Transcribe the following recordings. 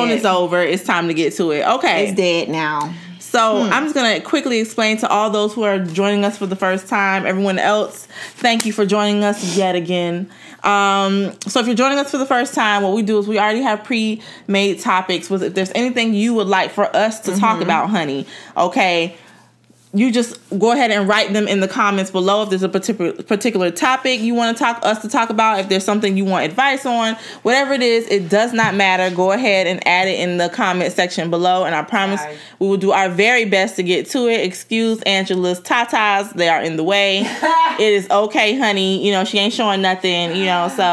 Zone is over. It's time to get to it. Okay. It's dead now. So I'm just gonna quickly explain to all those who are joining us for the first time, everyone else, thank you for joining us yet again. Um, so if you're joining us for the first time, what we do is we already have pre-made topics. With if there's anything you would like for us to talk about, honey, okay, you just go ahead and write them in the comments below if there's a particular particular topic you want to talk us to talk about if there's something you want advice on whatever it is it does not matter go ahead and add it in the comment section below and i promise Right. we will do our very best to get to it excuse angela's tatas they are in the way it is okay honey you know she ain't showing nothing you know so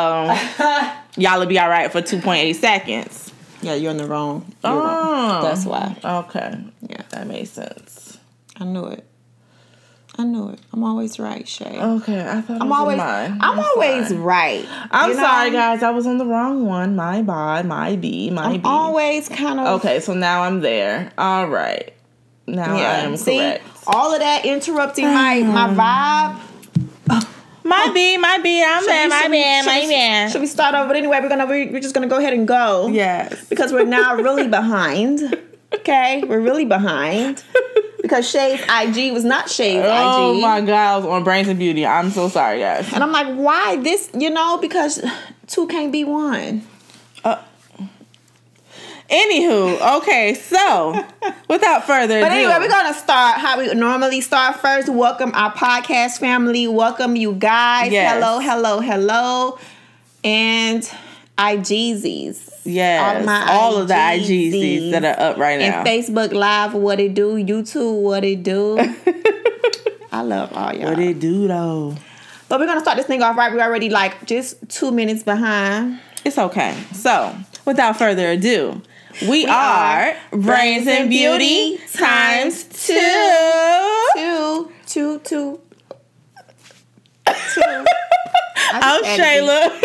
y'all will be all right for 2.8 seconds Yeah, you're in the wrong. You're wrong. oh That's why. okay Yeah, that makes sense I knew it. I knew it. I'm always right, Shay. okay i thought I'm was always, mine. I'm, always sorry. right. I'm You know? sorry, guys. I was on the wrong one. My bad. My B. My I'm B. always kind of okay, so now I'm there. All right. Now I am See, correct. all of that interrupting my my um, vibe. My oh. B. My B. I'm there. My man, My bad. Should we start over? But anyway, we're gonna we're just gonna go ahead and go. Yes. because we're now really behind. Okay, we're really behind because Shay's IG was not Shay's Oh IG. my God! I was on Brains and Beauty. I'm so sorry, guys. And I'm like, why this? You know, because two can't be one. Uh, Anywho, okay. So, without further ado, But anyway, we're gonna start how we normally start first. Welcome our podcast family. Welcome you guys. Yes. Hello, hello, hello. And IGZs. Yes, all my all of the. IGCs that are up right now. And Facebook Live, what it do? YouTube, what it do? I love all y'all. what it do though? But we're gonna start this thing off right. We're already like just two minutes behind. It's okay. So, without further ado, we, are, are Brains and Beauty times two. Two, two, two, two. I'm. Shayla.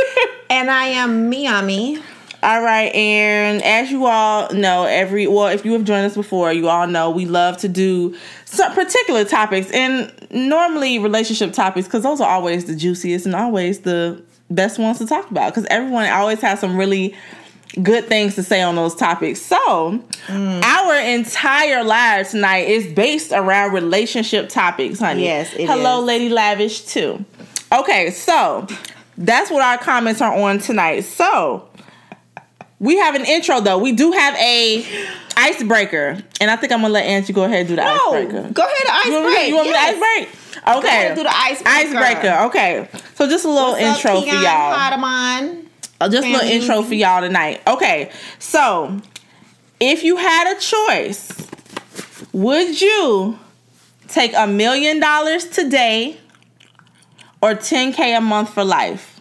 And I am Miami. All right, and as you all know, every well, if you have joined us before, you all know we love to do some particular topics, and normally relationship topics, because those are always the juiciest and always the best ones to talk about, because everyone always has some really good things to say on those topics. So, mm. our entire live tonight is based around relationship topics, honey. Yes, it Hello, is. Lady Lavish, too. Okay, so that's what our comments are on tonight. So, we have an intro though. We do have a icebreaker, and I think I'm gonna let Angie go ahead and do the No, icebreaker. go ahead, ice You want, me, you want me to yes. ice break? Okay. Go ahead and do the icebreaker. Icebreaker. Okay. So just a little What's up, intro for Keon y'all. Hardeman? Uh, just a little intro for y'all tonight. Okay, so if you had a choice, would you take a million dollars today or 10k a month for life?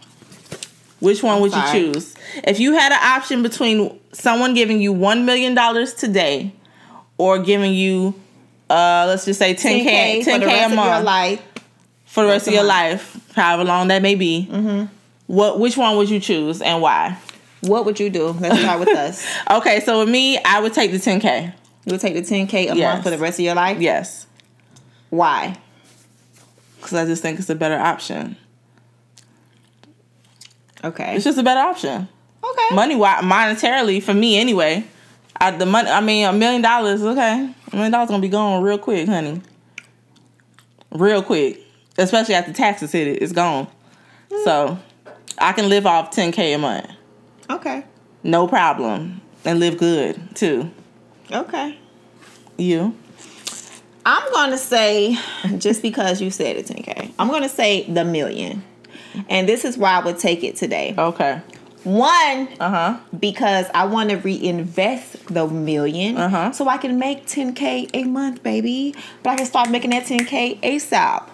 Which one would you choose? If you had an option between someone giving you one million dollars today or giving you, uh, let's just say 10k, 10k, 10K for the rest a of your month life. for the rest of your life, however long that may be. Mm-hmm. What? Which one would you choose and why? What would you do? Let's start with us. Okay, so with me, I would take the 10K. You would take the 10K a Yes. month for the rest of your life? Yes. Why? Because I just think it's a better option. Okay. It's just a better option. Okay. Money wise, monetarily, for me anyway. I, the money, I mean, a million dollars, okay. A million dollars gonna be gone real quick, honey. Real quick. Especially after taxes hit it, it's gone. Mm. So, I can live off 10K a month. Okay. No problem. And live good, too. Okay. You? I'm gonna say, just because you said it, 10K, I'm gonna say the million. And this is why I would take it today. Okay. One, Uh huh. because I want to reinvest the 1000000 Uh-huh. so I can make 10K a month, baby. But I can start making that 10K ASAP.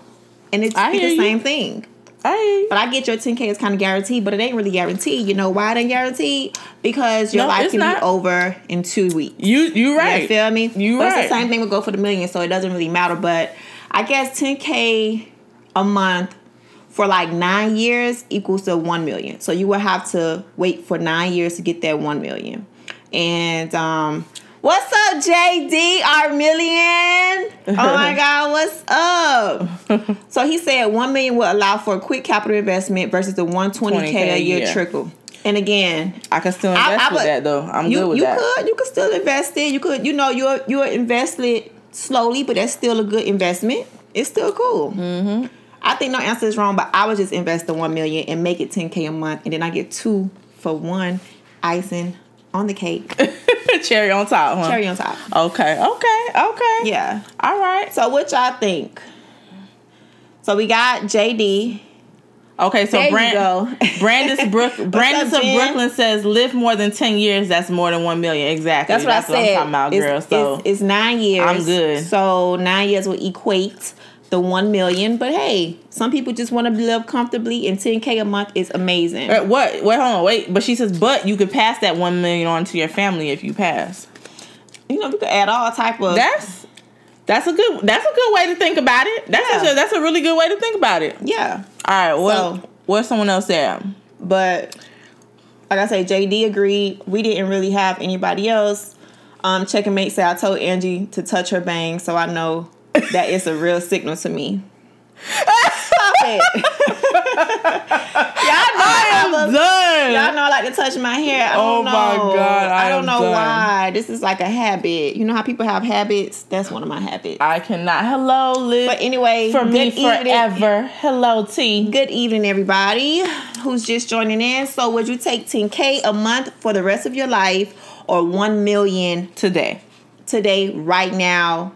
And it's I be hear the you. same thing. Hey. But I get your 10K is kind of guaranteed, but it ain't really guaranteed. You know why it ain't guaranteed? Because your No, life can not. be over in two weeks. You you right. You feel me? You but right. it's the same thing would go for the million, so it doesn't really matter. But I guess 10K a month for like nine years equals to one million. So you will have to wait for nine years to get that one million. And um What's up, JD? Our million. Oh my God, what's up? so he said one million will allow for a quick capital investment versus the 120k 20K a a year year. trickle. And again, I can still invest I with that though. I'm you good with you that. could you could still invest it. You could you know you're you're invested slowly, but that's still a good investment. It's still cool. Mm-hmm. I think no answer is wrong, but I would just invest the one million and make it ten k a month, and then I get two for one icing on the cake, Cherry on top, huh? cherry on top. Okay, okay, okay. Yeah. All right. So what y'all think? So we got JD. Okay, so Brand. Brandis Brook, Brandis of Jen? Brooklyn says live more than ten years. That's more than one million. Exactly. That's what I said. am talking about, it's, girl. So it's, it's nine years. I'm good. So nine years will equate the one million. But hey, some people just want to live comfortably, and 10k a month is amazing. Uh, what? Wait, hold on, wait. But she says, but you could pass that one million on to your family if you pass. You know, we could add all type of. That's that's a good that's a good way to think about it. That's Yeah. a, that's a really good way to think about it. yeah, All right, well, So- what's someone else said? but like I say, JD agreed. We didn't really have anybody else. Um, check and mate said I told Angie to touch her bang, so I know that it's a real signal to me. Stop it. y'all know I have a done. Y'all know I like to touch my hair. I Oh don't my know. God, I I, don't am know done. why. This is like a habit. You know how people have habits? That's one of my habits. I cannot. Hello, Liz. But anyway, for me evening. forever. Hello, T. Good evening, everybody who's just joining in. So, would you take 10k a month for the rest of your life, or 1 million Today. today, right now,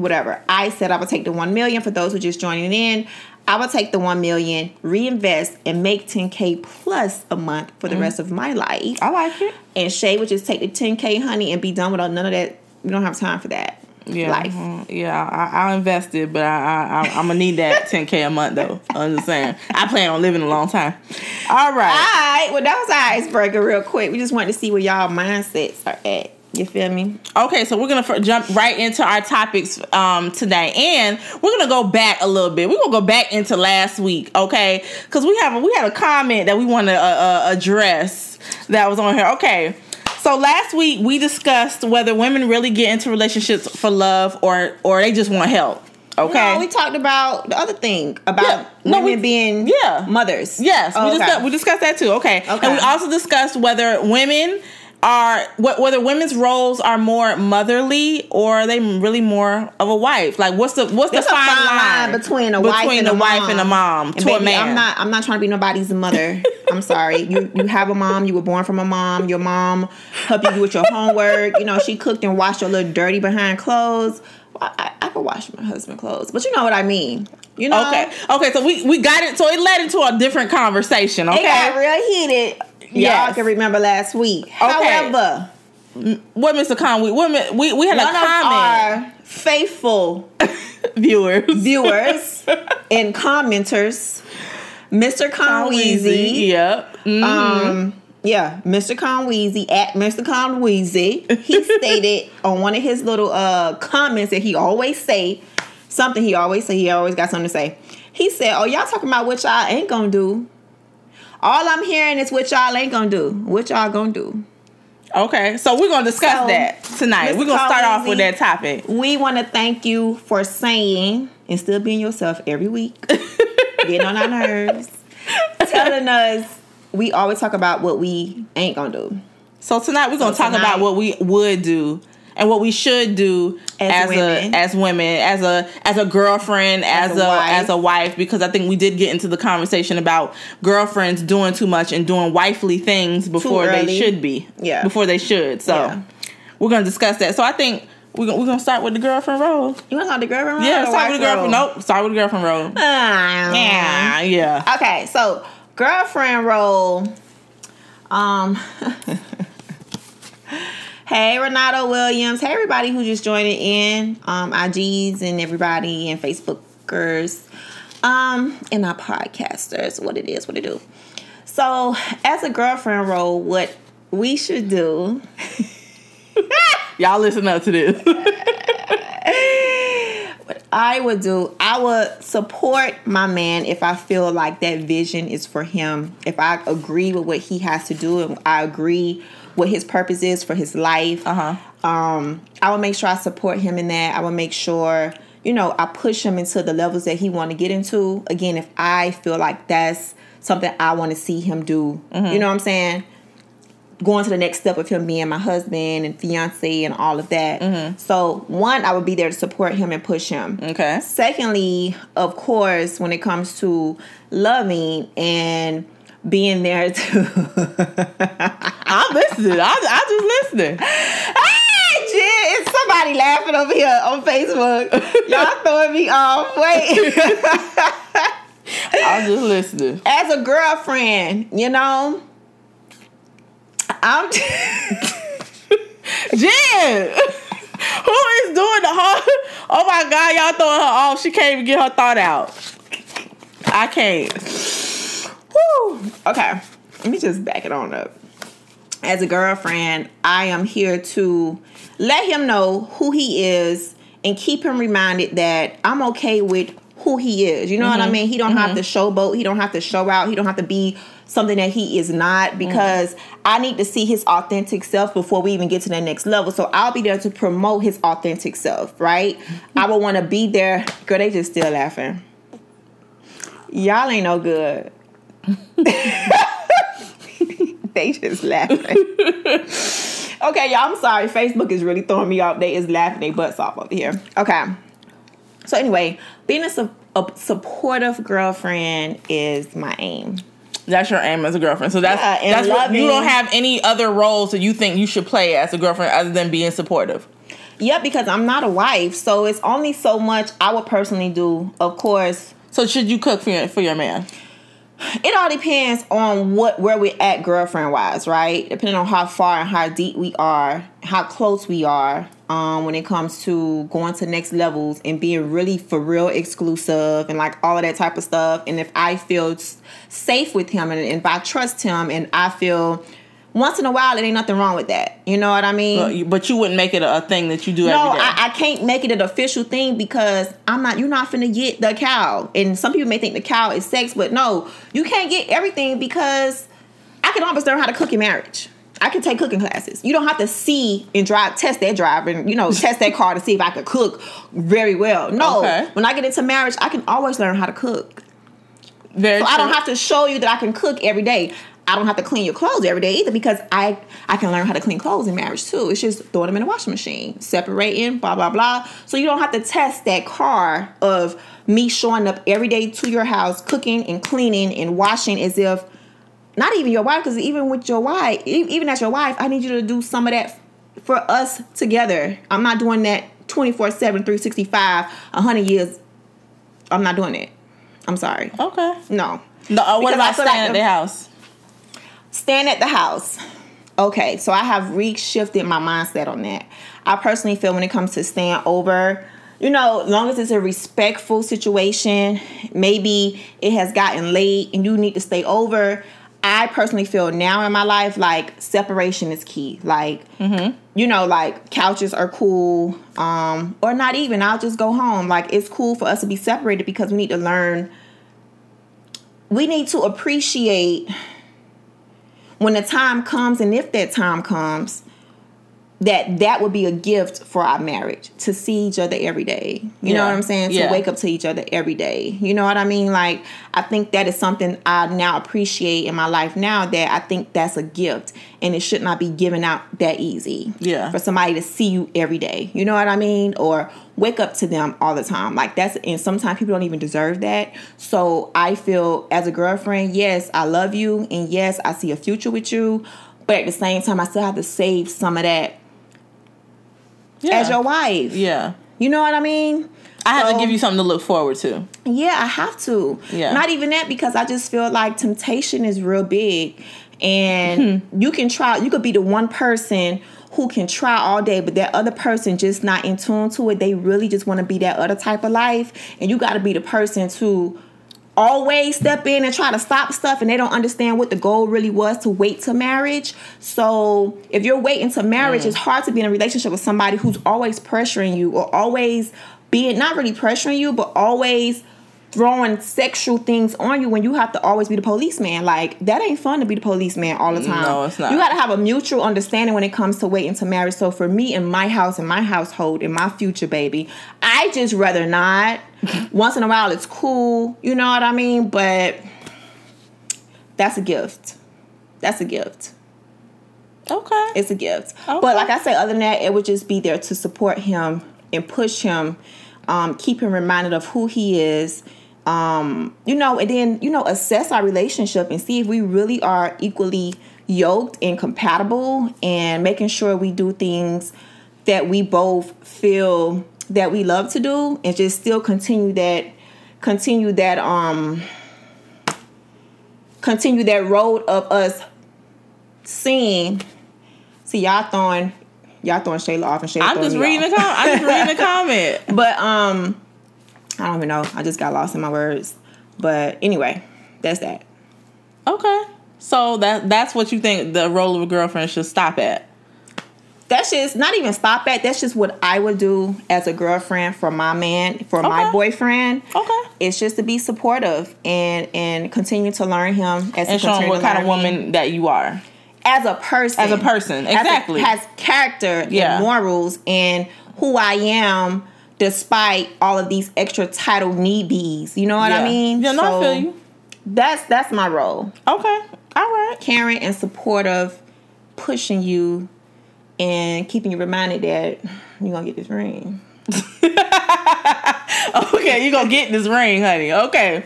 whatever? I said I would take the 1 million for those who just joining in. I would take the 1 million, reinvest, and make 10k plus a month for the Mm. rest of my life. I like it. And Shay would just take the 10K honey and be done without none of that. We don't have time for that. Yeah, Life. mhm. yeah. I, I'll invest it, but I, I, I, I'm gonna need that 10k a month though. I'm just saying. I plan on living a long time. All right. Alright, well that was our icebreaker real quick. We just wanted to see where y'all mindsets are at. You feel me? Okay, so we're gonna f- jump right into our topics um, today, and we're gonna go back a little bit. We're gonna go back into last week, okay? Because we have a, we had a comment that we want to uh, uh, address that was on here. Okay, so last week we discussed whether women really get into relationships for love or or they just want help. Okay. No, we talked about the other thing about Yeah. No, women we- being yeah. mothers. Yes, Oh, we okay. discussed we discussed that too. Okay. Okay. And we also discussed whether women are wh- whether women's roles are more motherly or are they really more of a wife. Like what's the what's There's the fine, fine line between a wife between and a wife mom. and a mom And to baby, a man. I'm not. I'm not trying to be nobody's mother. I'm sorry. You you have a mom. You were born from a mom. Your mom helped you with your homework. You know she cooked and washed your little dirty behind clothes. Well, I, I could wash my husband clothes, but you know what I mean. You know. Okay. Okay, so we we got it so it led into a different conversation, Okay. It got real heated. Y'all can remember last week. However, What Mr. Conway, what, we we had one a of comment our faithful viewers. viewers and commenters, Mr. Conweezy. Yep. Mhm. Um, yeah, Mr. Conweezy at Mr. Conweezy. He stated on one of his little uh comments that he always say something. He always say he always got something to say. He said, "Oh, y'all talking about what y'all ain't gonna do? All I'm hearing is what y'all ain't gonna do. What y'all gonna do? Okay, so we're gonna discuss So, that tonight. Mr. We're gonna start off with that topic. We want to thank you for saying and still being yourself every week, getting on our nerves, telling us we always talk about what we ain't gonna do. So tonight we're gonna So talk about what we would do and what we should do As as, women. a as women, as a as a girlfriend, as, a a, as a wife, because I think we did get into the conversation about girlfriends doing too much and doing wifely things before they should be. Yeah. Before they should. So Yeah. we're gonna discuss that. So I think we're gonna, we're gonna start with the girlfriend role. You want to talk the girlfriend role? Yeah, start with the girlfriend. role? Nope, start with the girlfriend role. Ah. Yeah, yeah. Okay, so girlfriend role. Um. hey, Renato Williams. Hey, everybody who just joining in. Um, IGs and everybody and Facebookers. Um, and our podcasters, what it is, what it do. So, as a girlfriend role, what we should do. Y'all listen up to this. what I would do, I would support my man if I feel like that vision is for him. If I agree with what he has to do and I agree what his purpose is for his life. Uh-huh. Um, I will make sure I support him in that. I will make sure, you know, I push him into the levels that he want to get into. Again, if I feel like that's something I want to see him do, you know what I'm saying? Going to the next step of him being my husband and fiance and all of that. So, one, I would be there to support him and push him. Okay. Secondly, of course, when it comes to loving and being there to I'm listening. I, I just listening. Hey, Jen, it's somebody laughing over here on Facebook. Y'all throwing me off. Wait. I'm just listening. As a girlfriend, you know, I'm Jen! Who is doing the whole Oh my god, y'all throwing her off. She can't even get her thought out. I can't. Whew. Okay, let me just back it on up. As a girlfriend, I am here to let him know who he is and keep him reminded that I'm okay with who he is. You know what I mm-hmm. mean? He don't have mm-hmm. to showboat. He don't have to show out. He don't have to be something that he is not mm-hmm. because I need to see his authentic self before we even get to the next level. So I'll be there to promote his authentic self, right? I would want to be there. Girl, they just still laughing. Y'all ain't no good. they just laughing. okay, y'all, I'm sorry. Facebook is really throwing me off. They is laughing their butts off over here. Okay. So anyway, being a, su- a supportive girlfriend is my aim. That's your aim as a girlfriend. So that's Yeah, that's what, you don't have any other roles that you think you should play as a girlfriend other than being supportive. Yep, because I'm not a wife, so it's only so much I would personally do. Of course, So should you cook for your for your man? It all depends on what where we're at girlfriend wise, right? Depending on how far and how deep we are, how close we are. Um, when it comes to going to next levels and being really for real exclusive and like all of that type of stuff. And if I feel safe with him and, if I trust him and I feel once in a while, it ain't nothing wrong with that. You know what I mean? But you, but you wouldn't make it a, a thing that you do No, every day. I, I can't make it an official thing because I'm not. You're not finna get the cow. And some people may think the cow is sex, but no, you can't get everything because I can almost learn how to cook in marriage. I can take cooking classes. You don't have to see and drive, test that drive, and you know, test that car to see if I could cook very well. No, Okay. when I get into marriage, I can always learn how to cook. Very So I don't have to show you that I can cook every day. I don't have to clean your clothes every day either because I I can learn how to clean clothes in marriage too. It's just throwing them in the washing machine, separating, blah blah blah. So you don't have to test that car of me showing up every day to your house, cooking and cleaning and washing as if not even your wife, because even with your wife, even as your wife, I need you to do some of that for us together. I'm not doing that 24 7, 365, 100 years. I'm not doing it. I'm sorry. Okay. No. No, uh, what Because about staying like at the- the house? Staying at the house. Okay, so I have reshifted my mindset on that. I personally feel when it comes to staying over, you know, as long as it's a respectful situation, maybe it has gotten late and you need to stay over. I personally feel now in my life like separation is key. Like, you know, like couches are cool, um, or not even. I'll just go home. Like, it's cool for us to be separated because we need to learn. We need to appreciate when the time comes and if that time comes that that would be a gift for our marriage to see each other every day. You know what i'm saying? To Yeah. wake up to each other every day. You know what i mean? Like i think that is something i now appreciate in my life now that i think that's a gift and it should not be given out that easy Yeah. for somebody to see you every day. You know what i mean? Or wake up to them all the time like that's and sometimes people don't even deserve that so i feel as a girlfriend yes i love you and yes i see a future with you but at the same time i still have to save some of that Yeah. as your wife yeah. you know what i mean I have So- to give you something to look forward to. yeah, I have to. Yeah. Not even that because I just feel like temptation is real big. And Hmm. you can try, you could be the one person who can try all day, but that other person just not in tune to it. They really just want to be that other type of life. And you got to be the person to always step in and try to stop stuff and they don't understand what the goal really was to wait to marriage. So if you're waiting to marriage, mm. it's hard to be in a relationship with somebody who's always pressuring you or always being not really pressuring you, but always throwing sexual things on you when you have to always be the policeman. Like that ain't fun to be the policeman all the time. No, it's not. You got to have a mutual understanding when it comes to waiting to marry. So for me in my house, in my household, in my future baby, I just rather not. Once in a while, it's cool. You know what I mean? But that's a gift. That's a gift. Okay. It's a gift. Okay. But like I said, other than that, it would just be there to support him and push him, um, keep him reminded of who he is. Um, you know, and then, you know, assess our relationship and see if we really are equally yoked and compatible and making sure we do things that we both feel that we love to do and just still continue that continue that um continue that road of us seeing See y'all throwing y'all throwing Shayla off and Shayla I'm just reading off. the com- I'm just reading the comment. But um I don't even know. I just got lost in my words. But anyway, that's that. Okay. So that that's what you think the role of a girlfriend should stop at. That's just not even stop at. That's just what I would do as a girlfriend for my man, for my boyfriend. Okay. It's just to be supportive and and continue to learn him as And show continue what kind of woman that you are. as a person. As a person, As a- exactly. has character Yeah. and morals and who I am despite all of these extra title need bees. You know what I mean? Yeah, no, I feel you. That's that's my role. Okay. All right. Caring and supportive, pushing you and keeping you reminded that you're gonna get this ring. Okay, you're gonna get this ring, honey. Okay.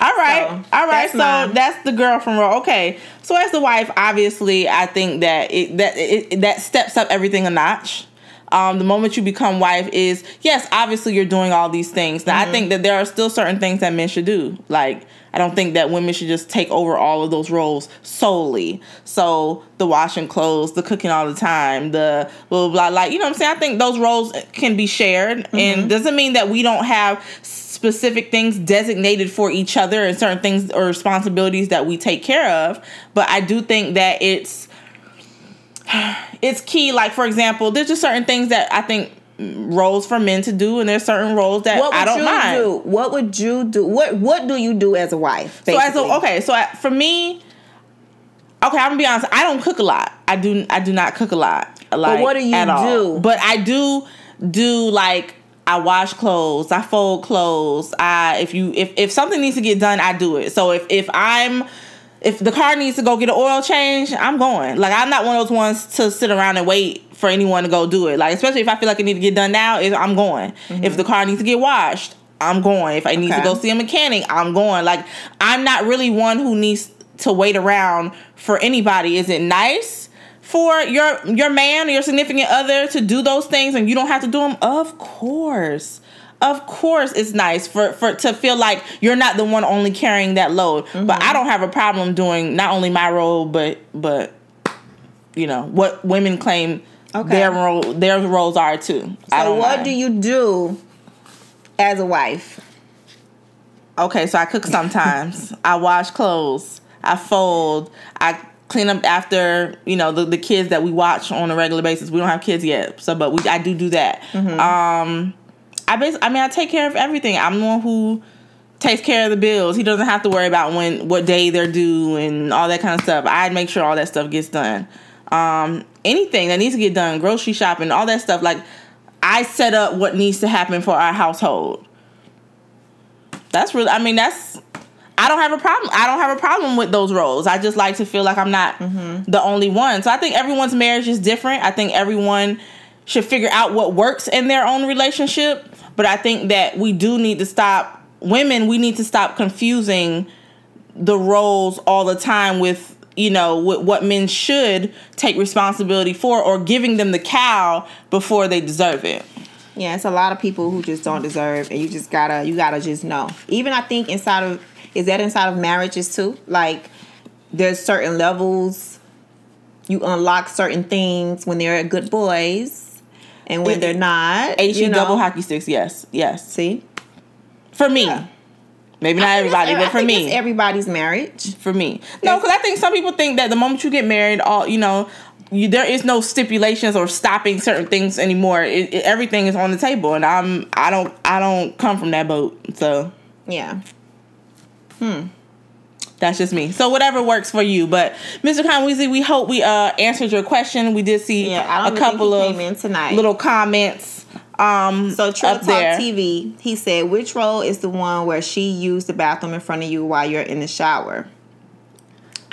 All right. So, All right. that's so mine. that's the girlfriend role. Okay. So as the wife, obviously, I think that it that it, that steps up everything a notch. Um, the moment you become wife is yes, obviously you're doing all these things. Now Mm-hmm. I think that there are still certain things that men should do. Like I don't think that women should just take over all of those roles solely. So the washing clothes, the cooking all the time, the blah blah blah. Like you know what I'm saying. I think those roles can be shared, and doesn't mean that we don't have specific things designated for each other and certain things or responsibilities that we take care of. But I do think that it's it's key. Like for example, there's just certain things that I think roles for men to do, and there's certain roles that What would I don't you mind. do? What would you do? What what do you do as a wife? So as a, okay, so I- for me, okay, I'm gonna be honest. I don't cook a lot. I do. I do not cook a lot. Like, what do you at all. do? But I do do like I wash clothes. I fold clothes. I if you if if something needs to get done, I do it. So if if I'm if the car needs to go get an oil change, I'm going. Like I'm not one of those ones to sit around and wait for anyone to go do it. Like especially if I feel like it need to get done now, I'm going. If the car needs to get washed, I'm going. If I need to Mm-hmm. Go see a mechanic, I'm going. Like I'm not really one who needs to wait around for anybody. Is it nice for your your man or your significant other to do those things and you don't have to do them? Of course. Of course it's nice for, for to feel like you're not the one only carrying that load. Mm-hmm. But I don't have a problem doing not only my role but but you know what women claim Okay. their role their roles are too. I So what mind. do you do as a wife? Okay, so I cook sometimes. I wash clothes. I fold. I clean up after you know the, the kids that we watch on a regular basis. We don't have kids yet, so but we I do do that. Um, I bas- I mean I take care of everything. I'm the one who takes care of the bills. He doesn't have to worry about when what day they're due and all that kind of stuff. I make sure all that stuff gets done. Um, anything that needs to get done, grocery shopping, all that stuff. Like I set up what needs to happen for our household. That's really. I mean, that's. I don't have a problem. I don't have a problem with those roles. I just like to feel like I'm not the only one. So I think everyone's marriage is different. I think everyone should figure out what works in their own relationship. But I think that we do need to stop. Women, we need to stop confusing the roles all the time with you know with what men should take responsibility for or giving them the cow before they deserve it. Yeah, it's a lot of people who just don't deserve, and you just gotta you gotta just know. Even I think inside of is that inside of marriages too. Like there's certain levels you unlock certain things when they're good boys, and when It- they're not. HE you know. double hockey sticks, yes, yes. See, For me. Yeah. Maybe not I think it's- everybody, but for me, it's everybody's marriage. for me. No, because I think some people think that the moment you get married, all you know, you, there is no stipulations or stopping certain things anymore. It, it- everything is on the table, and I'm I don't I don't come from that boat, so Yeah. Hmm. That's just me. So whatever works for you. But Mr. Conweezy, we hope we uh answered your question. We did see Yeah, a couple of came in tonight. little comments. Um, So Trill Talk there. TV, he said, which role is the one where she used the bathroom in front of you while you're in the shower?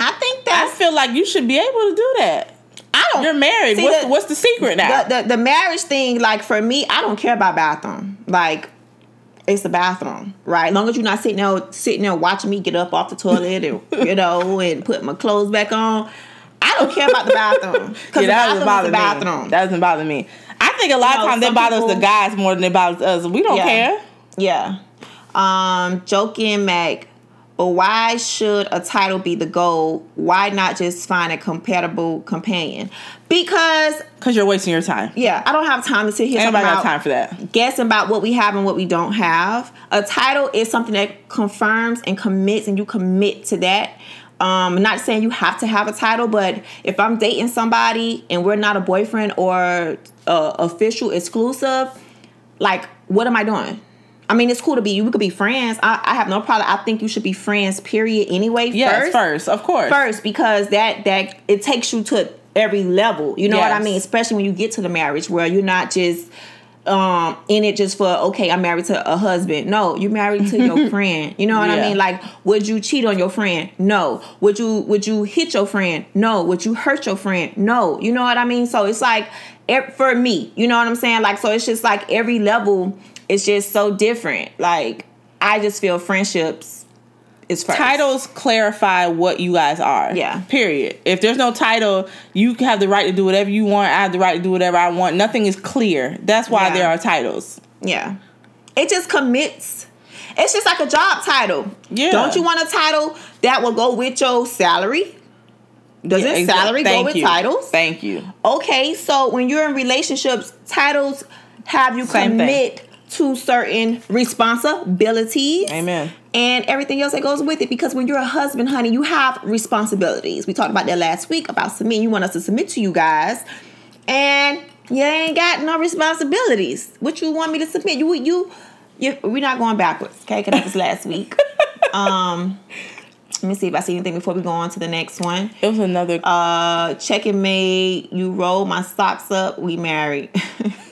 I think I feel like you should be able to do that. I don't You're married. See, what's the- the, what's the secret now? the, the the marriage thing, like for me, I don't care about bathroom. Like it's the bathroom, right? As long as you're not sitting there sitting there watching me get up off the toilet and you know and put my clothes back on. I don't care about the bathroom because yeah, the that doesn't bathroom bother is the bathroom. me. That doesn't bother me. I think a lot You of times that bothers people- the guys more than it bothers us. We don't Yeah. care. Yeah. Um, joking Mac, but why should a title be the goal? Why not just find a compatible companion? Because Because you're wasting your time. yeah, I don't have time to sit here talking got about time for that. guessing about what we have and what we don't have. A title is something that confirms and commits, and you commit to that. Um, not saying you have to have a title, but if I'm dating somebody and we're not a boyfriend or uh, official exclusive, like what am I doing? I mean, it's cool to be. You we could be friends. I, I have no problem. I think you should be friends. Period. Anyway, Yes, first, first, of course. first because that that it takes you to every level. You know what I mean? Especially when you get to the marriage where you're not just um in it just for okay i'm married to a husband no you're married to your friend you know what i mean like would you cheat on your friend no would you would you hit your friend no would you hurt your friend no you know what i mean so it's like for me you know what i'm saying like so it's just like every level is just so different like i just feel friendships is first Titles clarify what you guys are. Yeah. Period. If there's no title, you have the right to do whatever you want. I have the right to do whatever I want. Nothing is clear. That's why Yeah. there are titles. Yeah. It just commits. It's just like a job title. Yeah. Don't you want a title that will go with your salary? Doesn't Yeah, exa- salary go with you. titles? Thank you. Okay, so when you're in relationships, titles have you Same thing. To certain responsibilities. Amen. And everything else that goes with it. Because when you're a husband, honey, you have responsibilities. We talked about that last week about submitting. You want us to submit to you guys. And you ain't got no responsibilities. What you want me to submit? You you, you we're not going backwards, okay? Cause that was last week. um let me see if I see anything before we go on to the next one. It was another. Uh checking made, you roll my socks up, we married.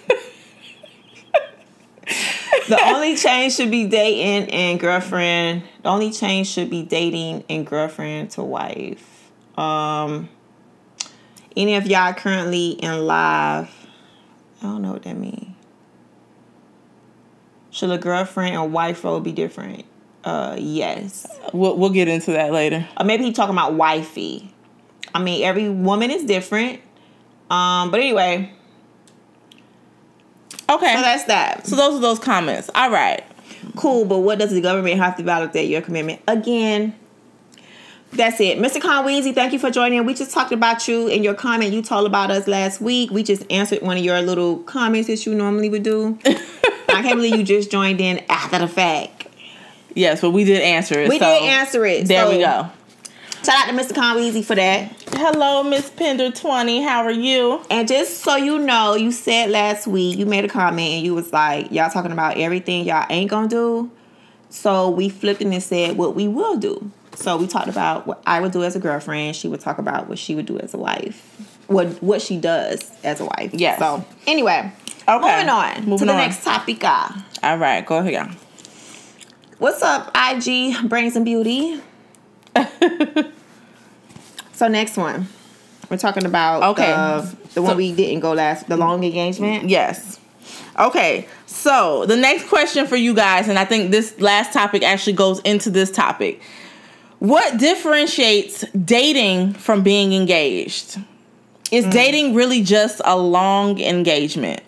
the only change should be dating and girlfriend. The only change should be dating and girlfriend to wife. Um any of y'all currently in live. I don't know what that means. Should a girlfriend and wife role be different? Uh yes. we'll, we'll get into that later. Or maybe he talking about wifey. I mean, every woman is different. Um, but anyway, Okay. so that's that. So those are those comments. All right. Cool, but what does the government have to validate your commitment? Again, that's it. Mr. Conweezy, thank you for joining. We just talked about you and your comment you told about us last week. We just answered one of your little comments that you normally would do. I can't believe you just joined in after the fact. Yes, but we did answer it. We so did answer it. There so we go. Shout out to Mr. Conweezy for that. Hello, Miss Pender twenty. How are you? And just so you know, you said last week, you made a comment and you was like, y'all talking about everything y'all ain't gonna do. So we flipped it and said what we will do. So we talked about what I would do as a girlfriend. She would talk about what she would do as a wife. What what she does as a wife. Yeah. So anyway, Okay. moving on to the on. next topic. All right, go ahead. What's up, IG Brains and Beauty? so next one. We're talking about Okay. the, the one So- we didn't go last, the long engagement. Yes. Okay. So the next question for you guys, and I think this last topic actually goes into this topic. What differentiates dating from being engaged? Is mm. dating really just a long engagement?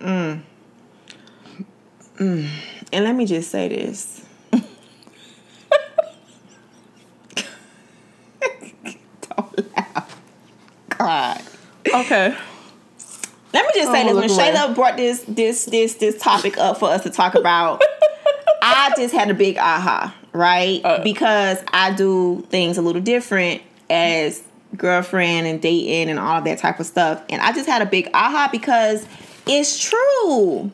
Mm. Mm. And let me just say this. Laugh. God. Okay. Let me just say Oh, this. When look away. Shayla brought this this this this topic up for us to talk about, I just had a big aha, right? Uh. because I do things a little different as girlfriend and dating and all that type of stuff. And I just had a big aha because it's true.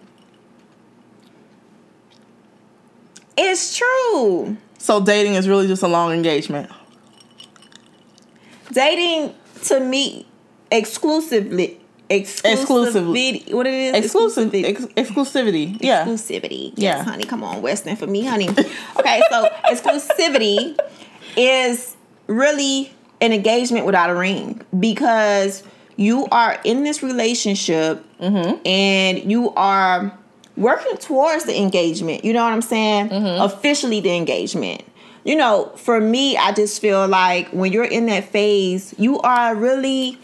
It's true. So dating is really just a long engagement. Dating to me exclusively exclusively what it is Exclusive Exclusivity. ex- exclusivity. Yeah. exclusivity. Yes, Yeah. honey, come on, Weston for me, honey. okay, so exclusivity is really an engagement without a ring because you are in this relationship mm-hmm. and you are working towards the engagement. You know what I'm saying? Mm-hmm. Officially, the engagement. You know, for me, I just feel like when you're in that phase, you are really.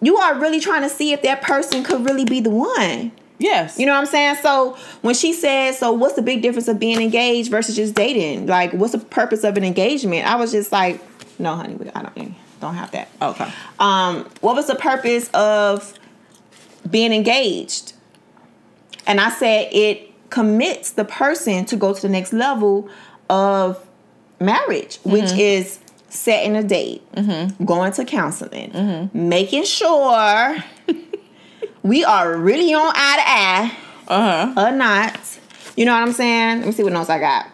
You are really trying to see if that person could really be the one. Yes. You know what I'm saying? So when she said, "So what's the big difference of being engaged versus just dating? Like, what's the purpose of an engagement?" I was just like, "No, honey, we- I don't don't have that." Okay. Um, what was the purpose of being engaged? And I said it commits the person to go to the next level of marriage, which is setting a date, going to counseling, making sure we are really on eye to eye Uh huh. or not. You know what I'm saying? Let me see what notes I got.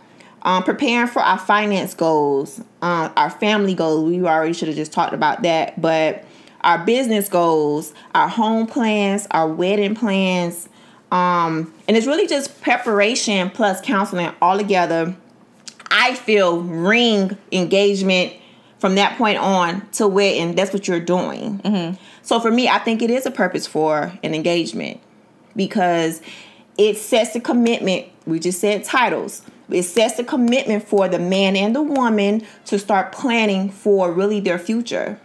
Um, preparing for our finance goals, uh, our family goals. We already should have just talked about that, but our business goals, our home plans, our wedding plans, um, and it's really just preparation plus counseling all together. I feel ring engagement from that point on to wedding. That's what you're doing. Mm-hmm. So for me, I think it is a purpose for an engagement because it sets the commitment. We just said titles. It sets the commitment for the man and the woman to start planning for really their future.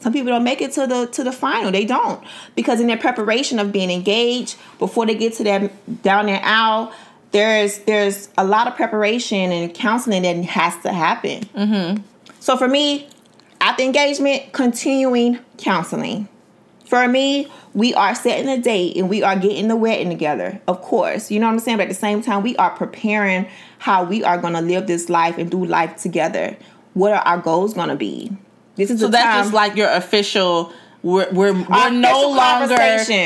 Some people don't make it to the to the final. They don't because in their preparation of being engaged before they get to that down that aisle, there's there's a lot of preparation and counseling that has to happen. Mm-hmm. So for me, after engagement, continuing counseling. For me, we are setting a date and we are getting the wedding together, of course. You know what I'm saying? But at the same time, we are preparing how we are going to live this life and do life together. What are our goals going to be? This is So the that's time. just like your official. We're we're, we're no longer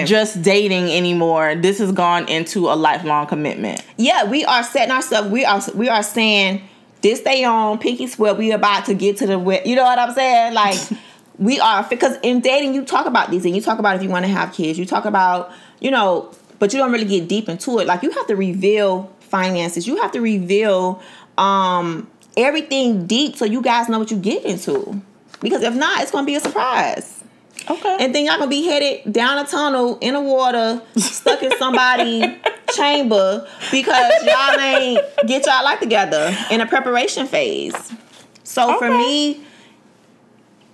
just dating anymore. This has gone into a lifelong commitment. yeah, we are setting ourselves. We are we are saying this day on pinky swear. We about to get to the You know what I'm saying? Like we are because in dating you talk about these and you talk about if you want to have kids. You talk about you know, but you don't really get deep into it. Like you have to reveal finances. You have to reveal um everything deep so you guys know what you get into. Because if not, it's gonna be a surprise. Okay. And then y'all gonna be headed down a tunnel in the water, stuck in somebody chamber because y'all ain't get y'all life together in a preparation phase. So for me,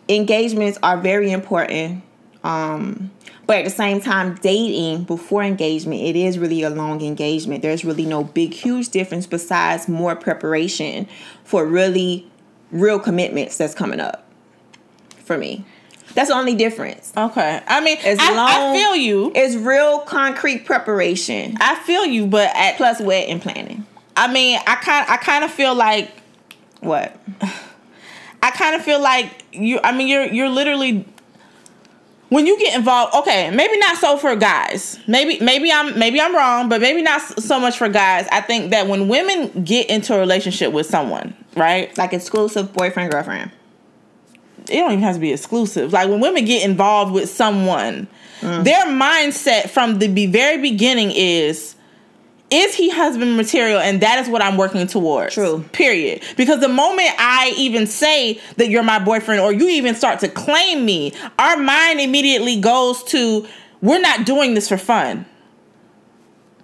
engagements are very important. Um, but at the same time, dating before engagement, it is really a long engagement. There's really no big, huge difference besides more preparation for really real commitments that's coming up for me. That's the only difference. okay. I mean, As I, I feel you. It's real concrete preparation I feel you, but at plus wedding planning. I mean, I kind I kind of feel like What? I kind of feel like you. I mean, you're you're literally when you get involved. Okay, maybe not so for guys. Maybe maybe I'm maybe I'm wrong, but maybe not so much for guys. I think that when women get into a relationship with someone, right? Like exclusive boyfriend girlfriend. It don't even have to be exclusive. Like when women get involved with someone, their mindset from the be- very beginning is. Is he husband material? And that is what I'm working towards. True. Period. Because the moment I even say that you're my boyfriend or you even start to claim me, our mind immediately goes to we're not doing this for fun.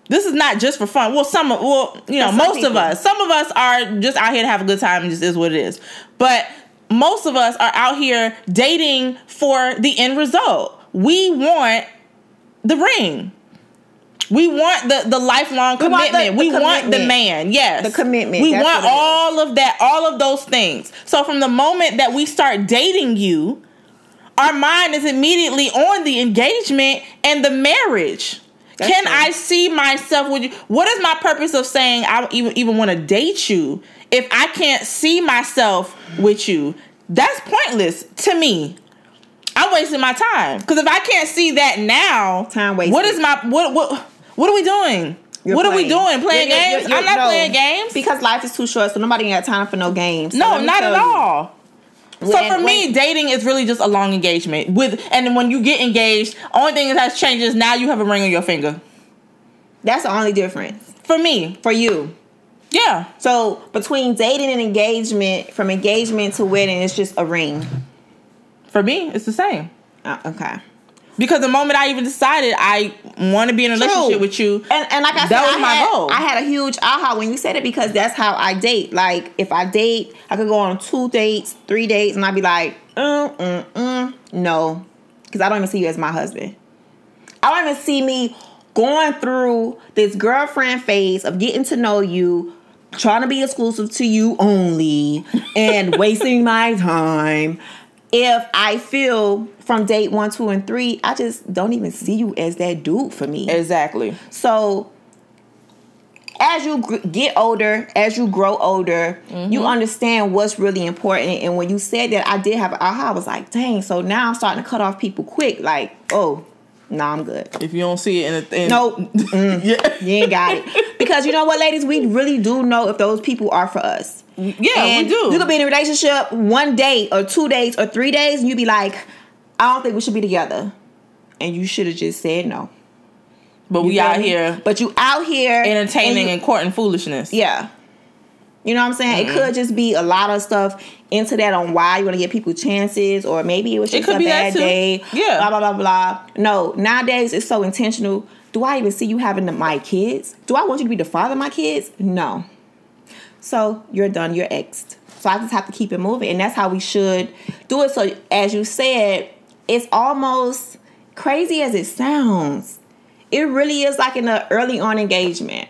This is not just for fun. Well, some of well, you know, most of us, some of us are just out here to have a good time and just is what it is. But most of us are out here dating for the end result. We want the ring. We want the the lifelong We want the- commitment. the we want the man. Yes. The commitment, We that's want it is. all of that, all of those things. So from the moment that we start dating you, our mind is immediately on the engagement and the marriage. That's Can true. I see myself with you? What is my purpose of saying I even even want to date you if I can't see myself with you, that's pointless to me. I'm wasting my time because if I can't see that now, Time wasted. What is my what what what are we doing? You're what are we doing? Playing You're- you're- games? I'm not no. playing games. because life is too short, so nobody got time for no games. So no, not at you. all. So When- for me, dating is really just a long engagement. With and when you get engaged, only thing that has changed is now you have a ring on your finger. that's the only difference For me, for you. Yeah. So between dating and engagement, from engagement to wedding, it's just a ring. For me, it's the same. Uh, okay. Because the moment I even decided I want to be in a relationship True. with you, And, and like I That said, was I my had, goal. I had a huge aha when you said it because that's how I date. Like if I date, I could go on two dates, three dates, and I'd be like, mm, mm, mm, no, because I don't even see you as my husband. I don't even see me going through this girlfriend phase of getting to know you, trying to be exclusive to you only, and wasting my time. If I feel from date one, two, and three, I just don't even see you as that dude for me. exactly. So as you get older, as you grow older, you mm-hmm. understand what's really important. And when you said that, I did have an aha. I was like, dang. So now I'm starting to cut off people quick. Like, oh, nah, I'm good. If you don't see it in a in, Nope. Mm, yeah, you ain't got it. Because you know what, ladies, we really do know if those people are for us. yeah, and we do. You could be in a relationship one day or two days or three days, and you'd be like, I don't think we should be together. And you should have just said no. but You we out me? here But you out here entertaining and you- and courting foolishness. Yeah. You know what I'm saying? Mm-hmm. It could just be a lot of stuff into that on why you want to give people chances, or maybe it was It just could a bad day. Yeah. Blah blah blah blah. No, nowadays it's so intentional. Do I even see you having the, my kids? Do I want you to be the father of my kids? No. So you're done. You're exed. So I just have to keep it moving, and that's how we should do it. So as you said, it's almost crazy as it sounds. It really is like in the early on engagement.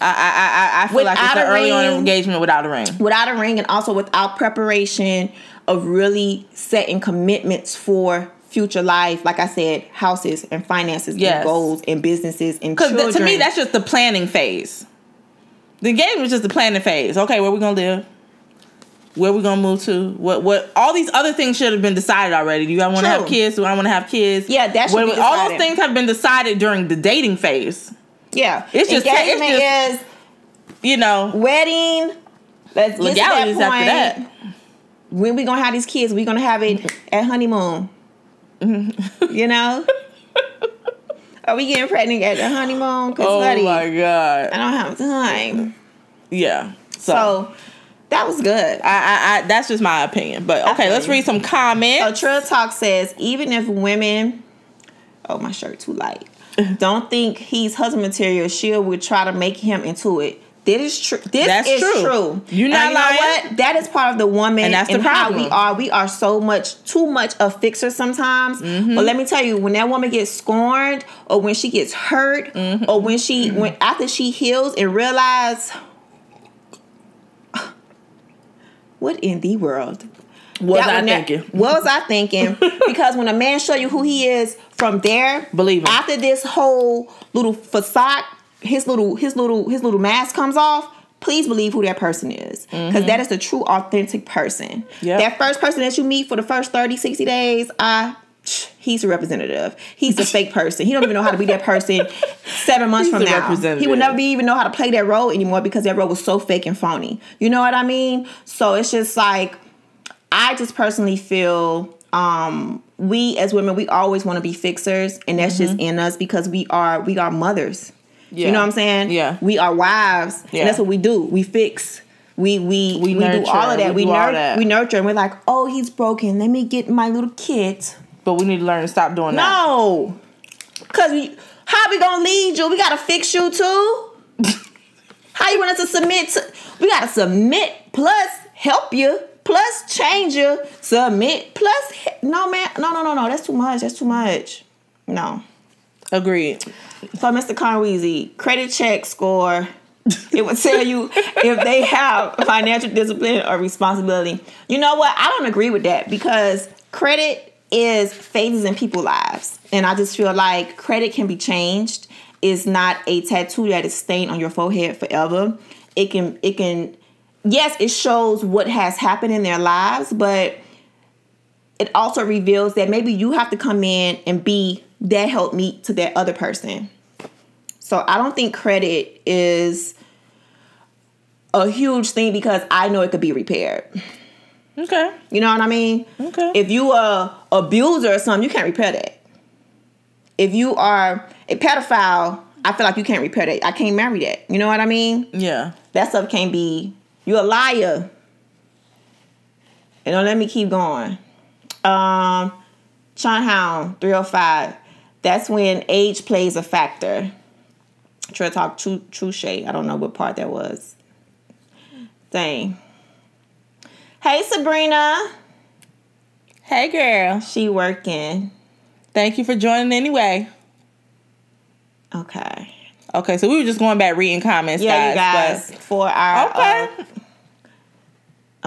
I I I, I feel like it's an early on engagement without a ring. without a ring and also without preparation of really setting commitments for future life like i said houses and finances Yes. and goals and businesses and Because to me, that's just the planning phase. The game is just the planning phase. Okay, where we gonna live? Where we gonna move to? What what? All these other things should have been decided already. Do I want to have kids? Do I want to have kids? Yeah, that's should What- be all those things have been decided during the dating phase. Yeah It's just- it's engagement just- You know, wedding let's get to that point after that. when we gonna have these kids we gonna have it at honeymoon mm-hmm. you know are we getting pregnant at the honeymoon because Oh my god. i don't have time Yeah. So, so that was good I, I, I that's just my opinion. But okay, feel let's read some comments. So. Trill Talk says, even if women, oh my shirt too light, don't think he's husband material, she would try to make him into it. This is true. This That's is true. true. You're And not you know lying. what? That is part of the woman And that's the and how we are. We are so much too much a fixer sometimes. Mm-hmm. But let me tell you, when that woman gets scorned, or when she gets hurt, Mm-hmm. or when she when after she heals and realize. What in the world? Was I that- thinking? What was I thinking? because when a man show you who he is from there, Believe him. After this whole little facade, his little his little his little mask comes off. Please believe who that person is. Because is the true, authentic person. Mm-hmm. Yep. That first person that you meet for the first 30, 60 days, I he's a representative. He's a fake person. He don't even know how to be that person seven months He's from now. He would never be even know how to play that role anymore because that role was so fake and phony. You know what I mean? So it's just like I just personally feel um we as women we always want to be fixers and that's just in us because we are we are mothers. Yeah. You know what I'm saying? Yeah. We are wives Yeah. and that's what we do. We fix. We we we, do nurture. all of that. We We, do nur- that. we nurture and we're like, "Oh, he's broken. Let me get my little kid." But we need to learn to stop doing that. No. Cuz we how we going to lead you? We got to fix you too. how you want us to submit to We got to submit plus help you plus change you, submit plus no man. No, no, no, no. That's too much. That's too much. No. Agreed. So, Mr. Conweezy, credit check score. It would tell you if they have financial discipline or responsibility. You know what? I don't agree with that because credit is phases in people's lives. And I just feel like credit can be changed. It's not a tattoo that is stained on your forehead forever. it can it can yes, it shows what has happened in their lives, but it also reveals that maybe you have to come in and be that help meet to that other person. So I don't think credit is a huge thing because I know it could be repaired. Okay. You know what I mean? Okay. If you are abuser or something, you can't repair that. If you are a pedophile, I feel like you can't repair that. I can't marry that. You know what I mean? Yeah. That stuff can't be. You a liar. And don't let me keep going. Um, Sean Hound, 305. That's when age plays a factor. Try to talk true true shade. I don't know what part that was. Dang. Hey Sabrina. Hey, girl. She working. Thank you for joining anyway. Okay. Okay, so we were just going back reading comments, Yeah, guys. guys. For our Okay. uh,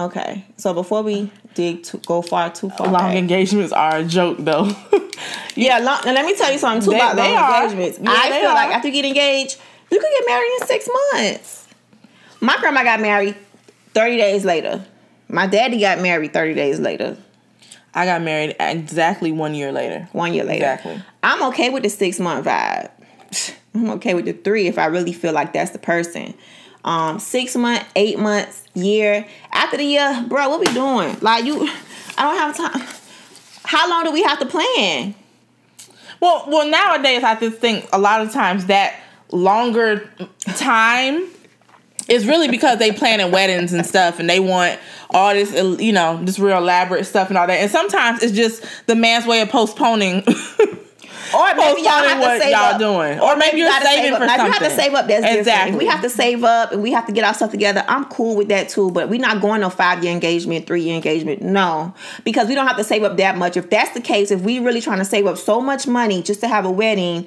okay. So before we dig to go far too far, long back- engagements are a joke, though. Yeah, long, now let me tell you something too They- about they long are. engagements. Yeah, I feel like after you get engaged, you can get married in six months. My grandma got married 30 days later. My daddy got married 30 days later, I got married exactly one year later. one year later. Exactly. I'm okay with the six month vibe. I'm okay with the three if I really feel like that's the person. Um, six month, eight months, year. After the year, bro, what we doing? Like you, I don't have time. How long do we have to plan? Well, well, nowadays I just think a lot of times that longer time is really because they planning weddings and stuff, and they want all this, you know, this real elaborate stuff and all that. And sometimes it's just the man's way of postponing. Or maybe y'all have to save y'all up. doing, or maybe you you're saving save for now, something. You have to save up, that's different. exactly. If we have to save up and we have to get our stuff together, I'm cool with that too. But we're not going no five year engagement, three year engagement. No, because we don't have to save up that much. If that's the case, if we really trying to save up so much money just to have a wedding,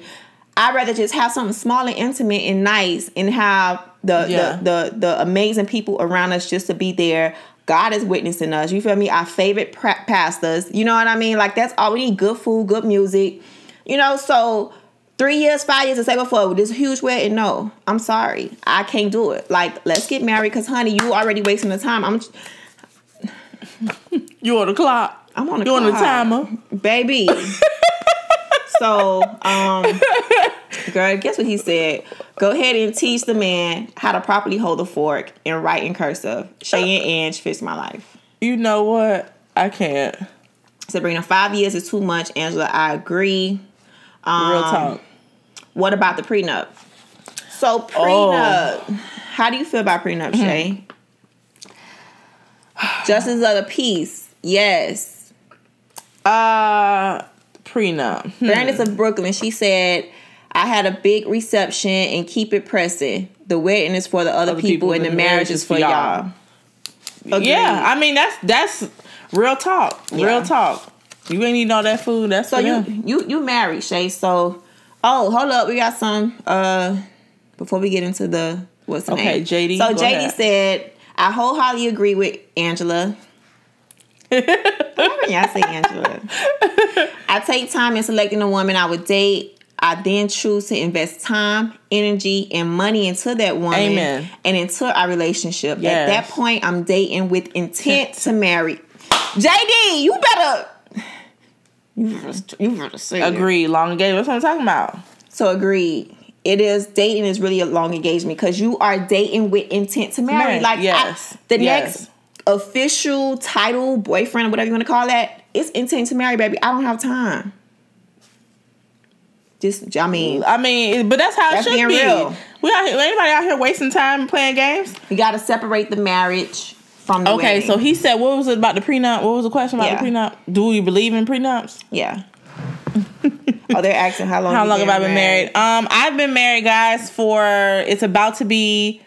I'd rather just have something small and intimate and nice, and have the Yeah. the, the the amazing people around us just to be there. God is witnessing us. You feel me? Our favorite pra- pastors. You know what I mean? Like that's all we need. Good food, good music. You know, so three years, five years to up for this huge wedding. No, I'm sorry, I can't do it. Like, let's get married, cause honey, you already wasting the time. I'm, you on the clock. I'm on the You on the timer. baby. so, um, girl, guess what he said? Go ahead and teach the man how to properly hold a fork and write in cursive. Shay and Ange fix my life. You know what? I can't. Sabrina, five years is too much. Angela, I agree. Real Um, talk. What about the prenup? So prenup. How do you feel about prenup, Shay? Justice of the peace. Yes. Uh, prenup. Hmm. Fairness of Brooklyn. She said, "I had a big reception and keep it pressing. The wedding is for the other, Other people, and the marriage is for y'all." Agreed. Yeah, I mean that's that's real talk. Yeah. Real talk. You ain't eating all that food. That's So you them. you you married, Shay. So oh, hold up, we got some uh before we get into the what's the Okay, name? JD, So JD ahead. said, I wholeheartedly agree with Angela. Why would y'all say Angela? I take time in selecting a woman I would date. I then choose to invest time, energy, and money into that woman Amen. and into our relationship. At that point, I'm dating with intent to marry. JD, you better. You better, you say that. Agreed. Long engagement. That's what I'm talking about. So agreed. It is dating is really a long engagement because you are dating with intent to marry. Like I- the yes. next official title, boyfriend, whatever you want to call that, it's intent to marry, baby. I don't have time. Just I mean, I mean, but that's how That's it should be. real. We out here, anybody out here wasting time playing games? you got to separate the marriage from the Okay, wedding. so he said, what was it about the prenup? What was the question about the Yeah. prenup? Do we believe in prenups? yeah. oh, they're asking how long? How long have I been married? married? Um, I've been married, guys, for it's about to be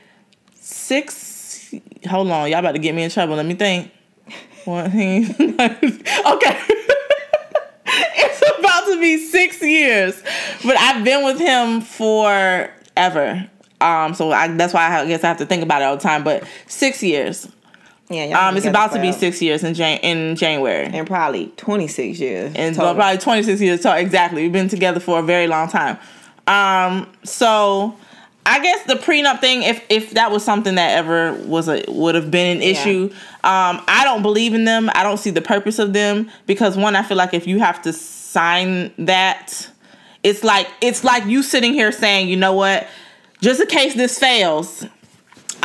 six. Hold on, y'all about to get me in trouble. Let me think. One, okay. it's about to be six years, but I've been with him forever. Um, so I, that's why I guess I have to think about it all the time. But six years. Yeah, Um, it's about to be six years in Jan- in January. and probably twenty six years. and total. probably 26 years so exactly we've been together for a very long time um so I guess the prenup thing, if if that was something that ever was a would have been an Yeah. issue, um, I don't believe in them. I don't see the purpose of them because one, I feel like if you have to sign that, it's like it's like you sitting here saying, you know what, just in case this fails,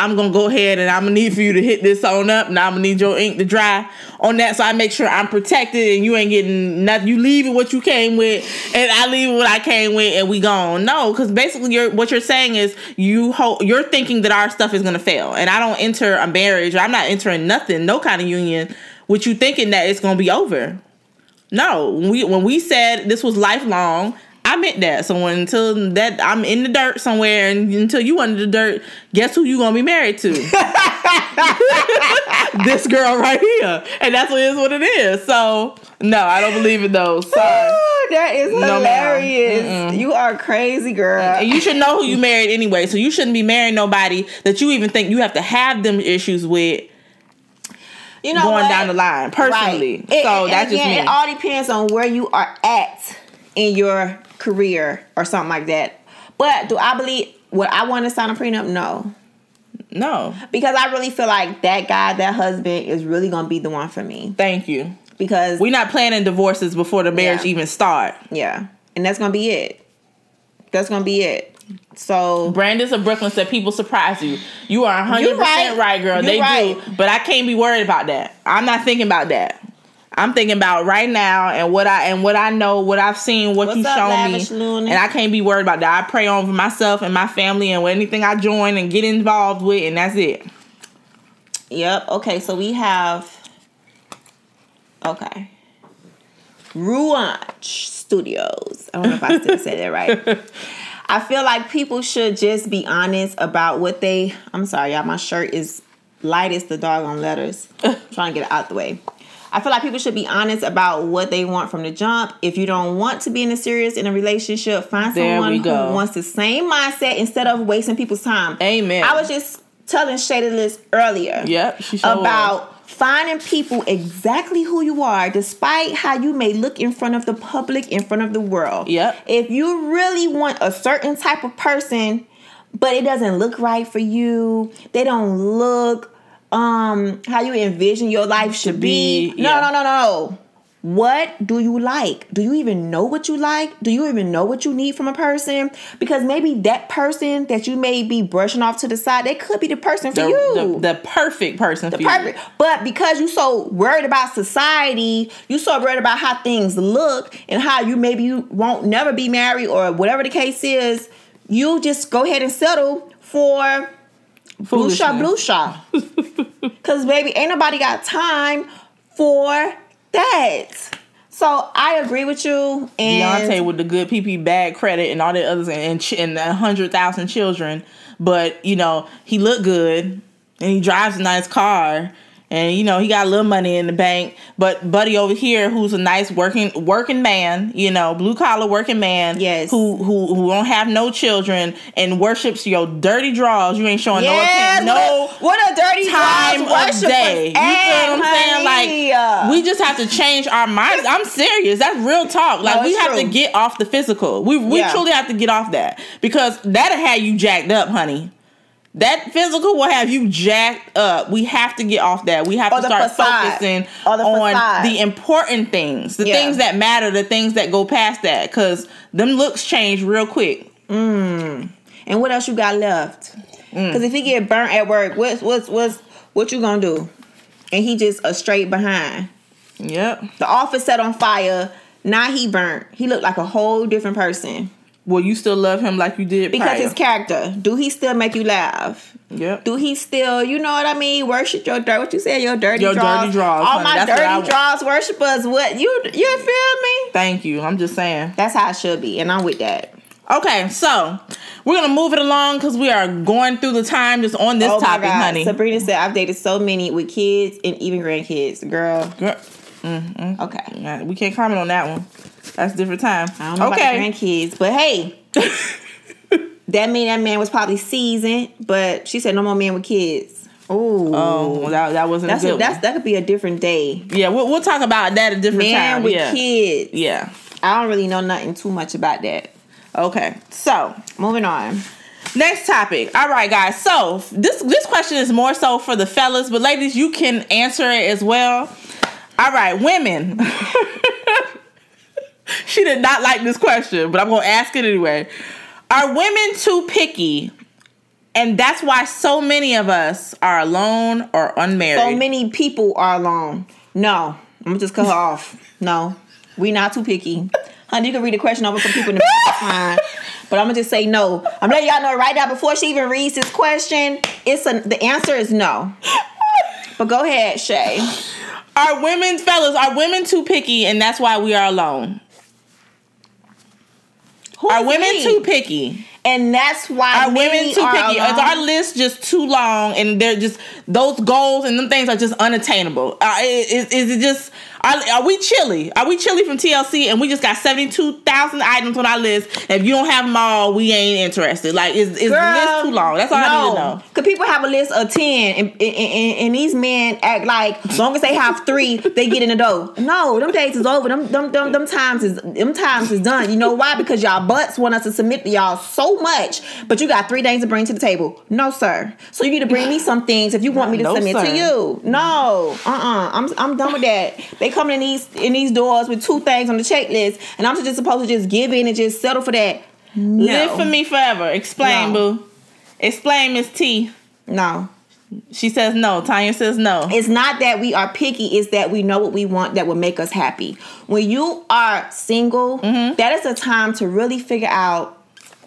I'm gonna go ahead and I'm gonna need for you to hit this on up. Now I'm gonna need your ink to dry on that, so I make sure I'm protected and you ain't getting nothing. You leave it what you came with, and I leave it what I came with, and we gone. No, because basically you're what you're saying is you ho- you're thinking that our stuff is gonna fail, and I don't enter a marriage. I'm not entering nothing, no kind of union, with you thinking that it's gonna be over. No, when we when we said this was lifelong, I meant that. So until that I'm in the dirt somewhere, and until you under the dirt, guess who you gonna be married to? this girl right here, and that's what is what it is. So no, I don't believe in those. Sorry. Ooh, that is ma'am. hilarious. You are crazy, girl. And you should know who you married anyway, so you shouldn't be marrying nobody that you even think you have to have them issues with You know going what? down the line. Personally, Right. It- so that's just again, me. It all depends on where you are at in your career or something like that. But do I believe would I want to sign a prenup? No. no, Because I really feel like that guy, that husband, is really gonna be the one for me. thank you. Because We're not planning divorces before the marriage Yeah. even start. yeah, and that's gonna be it. That's gonna be it. So Brandis of Brooklyn said people surprise you. You are 100% right, right. girl. You they right. do. But I can't be worried about that. I'm not thinking about that. I'm thinking about right now and what I and what I know, what I've seen, what What's you've up, shown me. And I can't be worried about that. I pray on for myself and my family and anything I join and get involved with, and that's it. Yep. Okay, so we have okay. Ruanch Studios. I don't know if I still said that right. I feel like people should just be honest about what they I'm sorry, y'all, my shirt is light as the doggone letters. trying to get it out the way. I feel like people should be honest about what they want from the jump. If you don't want to be in a serious in a relationship, find There someone who wants the same mindset instead of wasting people's time. Amen. I was just telling Shady Liz earlier Yep, she sure about finding people exactly who you are, despite how you may look in front of the public, in front of the world. Yep. If you really want a certain type of person, but it doesn't look right for you, they don't look um how you envision your life should be. be, No, yeah. no, no, no. What do you like? Do you even know what you like? Do you even know what you need from a person? Because maybe that person that you may be brushing off to the side, that could be the person for The, you the, the perfect person for perfect. you. But because you're so worried about society, you're so worried about how things look and how you maybe you won't never be married or whatever the case is, you just go ahead and settle for blue shot, blue shot. Cause baby, ain't nobody got time for that. So I agree with you. And Deontay with the good PP bad credit and all the others and and, and a hundred thousand children, but you know he looked good and he drives a nice car and you know he got a little money in the bank. But Buddy over here, who's a nice working working man, you know, blue collar working man, Yes. who who who don't have no children and worships your dirty draws. You ain't showing yes, no attention, no what, a, what a dirty time of day. You feel what I'm saying? Like we just have to change our minds. I'm serious. That's real talk. Like No, we have to get off the physical. We we Yeah. truly have to get off that because that'll have you jacked up, honey. That physical will have you jacked up. We have to get off that. We have Or to start facade. focusing the on facade. the important things, the Yeah. things that matter, the things that go past that. Because them looks change real quick. And what else you got left? Mm. Because if he get burnt at work, what's what's what's what you gonna do? And he just a straight behind. Yep. The office set on fire. Now he burnt. He looked like a whole different person Well, you still love him like you did because prior. his character. Do he still make you laugh? Yep. Do he still, you know what I mean? Worship your dirt. What you said, your dirty Your draws. dirty draws, All honey. my That's what I dirty draws worshipers. What you you feel me? Thank you. I'm just saying. That's how it should be, and I'm with that. Okay, so we're gonna move it along because we are going through the time just on this oh topic, honey. Sabrina said I've dated so many with kids and even grandkids. Girl, Girl, mm-hmm. okay. we can't comment on that one. That's a different time. I don't know okay. about grandkids, but hey, that mean that man was probably seasoned. But she said no more men with kids. Ooh. Oh, that, that wasn't that's a a, that's that could be a different day. Yeah, we'll, we'll talk about that a different time. Man time. with yeah. kids. Yeah. I don't really know nothing too much about that. Okay. So Moving on. Next topic. All right, guys. So this this question is more so for the fellas, but ladies, you can answer it as well. All right, women. she did not like this question, but I'm gonna ask it anyway. Are women too picky? And that's why so many of us are alone or unmarried. So many people are alone. No, I'm gonna just cut her off. No, we not too picky. Honey, you can read the question over for people in the fine. But I'm gonna just say no. I'm letting y'all know right now before she even reads this question. It's a the answer is no. But go ahead, Shay. Are women, fellas, are women too picky, and that's why we are alone? Who's Are women we? too picky? And that's why Are women too are picky? Is our list just too long, and they're just those goals and them things are just unattainable? Uh, is, is it just are, are we Chilli? Are we Chilli from TLC, and we just got seventy two thousand items on our list? If you don't have them all, we ain't interested. Like, is is the list too long? That's all I need to know. Cause people have a list of ten, and, and, and, and these men act like as long as they have three, they get in the door. No, them days is over. Them them them, them times is them times is done. You know why? Because y'all butts want us to submit to y'all so much, but you got three things to bring to the table. No, sir. So you need to bring me some things if you want me to No, submit sir. to you. No, uh, uh-uh. I'm I'm done with that. They coming in these in these doors with two things on the checklist, and I'm just supposed to just give in and just settle for that. No. Live for me forever. Explain, No. boo. Explain, Miss T. No. She says no. Tanya says no. It's not that we are picky, it's that we know what we want that will make us happy. When you are single, Mm-hmm. that is a time to really figure out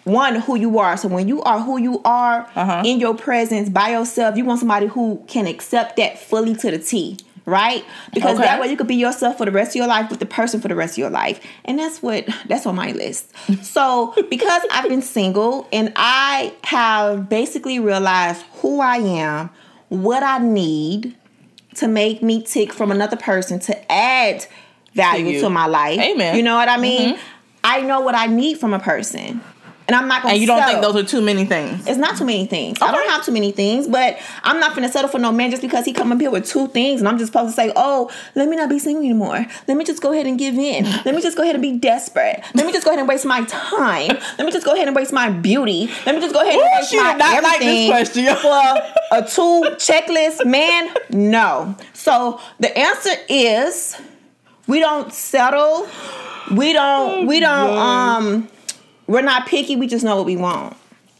one who you are. So when you are who you are Uh-huh. in your presence by yourself, you want somebody who can accept that fully to the T. Right? Because Okay. that way you could be yourself for the rest of your life with the person for the rest of your life. And that's what that's on my list. So because I've been single and I have basically realized who I am, what I need to make me tick from another person to add value you. to my life. Amen. Mm-hmm. You know what I mean? I know what I need from a person. And I'm not gonna And you don't think those are too many things? It's not too many things. I don't have too many things, but I'm not gonna settle for no man just because he come up here with two things, and I'm just supposed to say, "Oh, let me not be single anymore. Let me just go ahead and give in. Let me just go ahead and be desperate. Let me just go ahead and waste my time. Let me just go ahead and waste my beauty. Let me just go ahead and Ooh, waste she my did not like this question. for a two checklist man. No. So the answer is, we don't settle. We don't. we don't. God. Um. We're not picky. We just know what we want.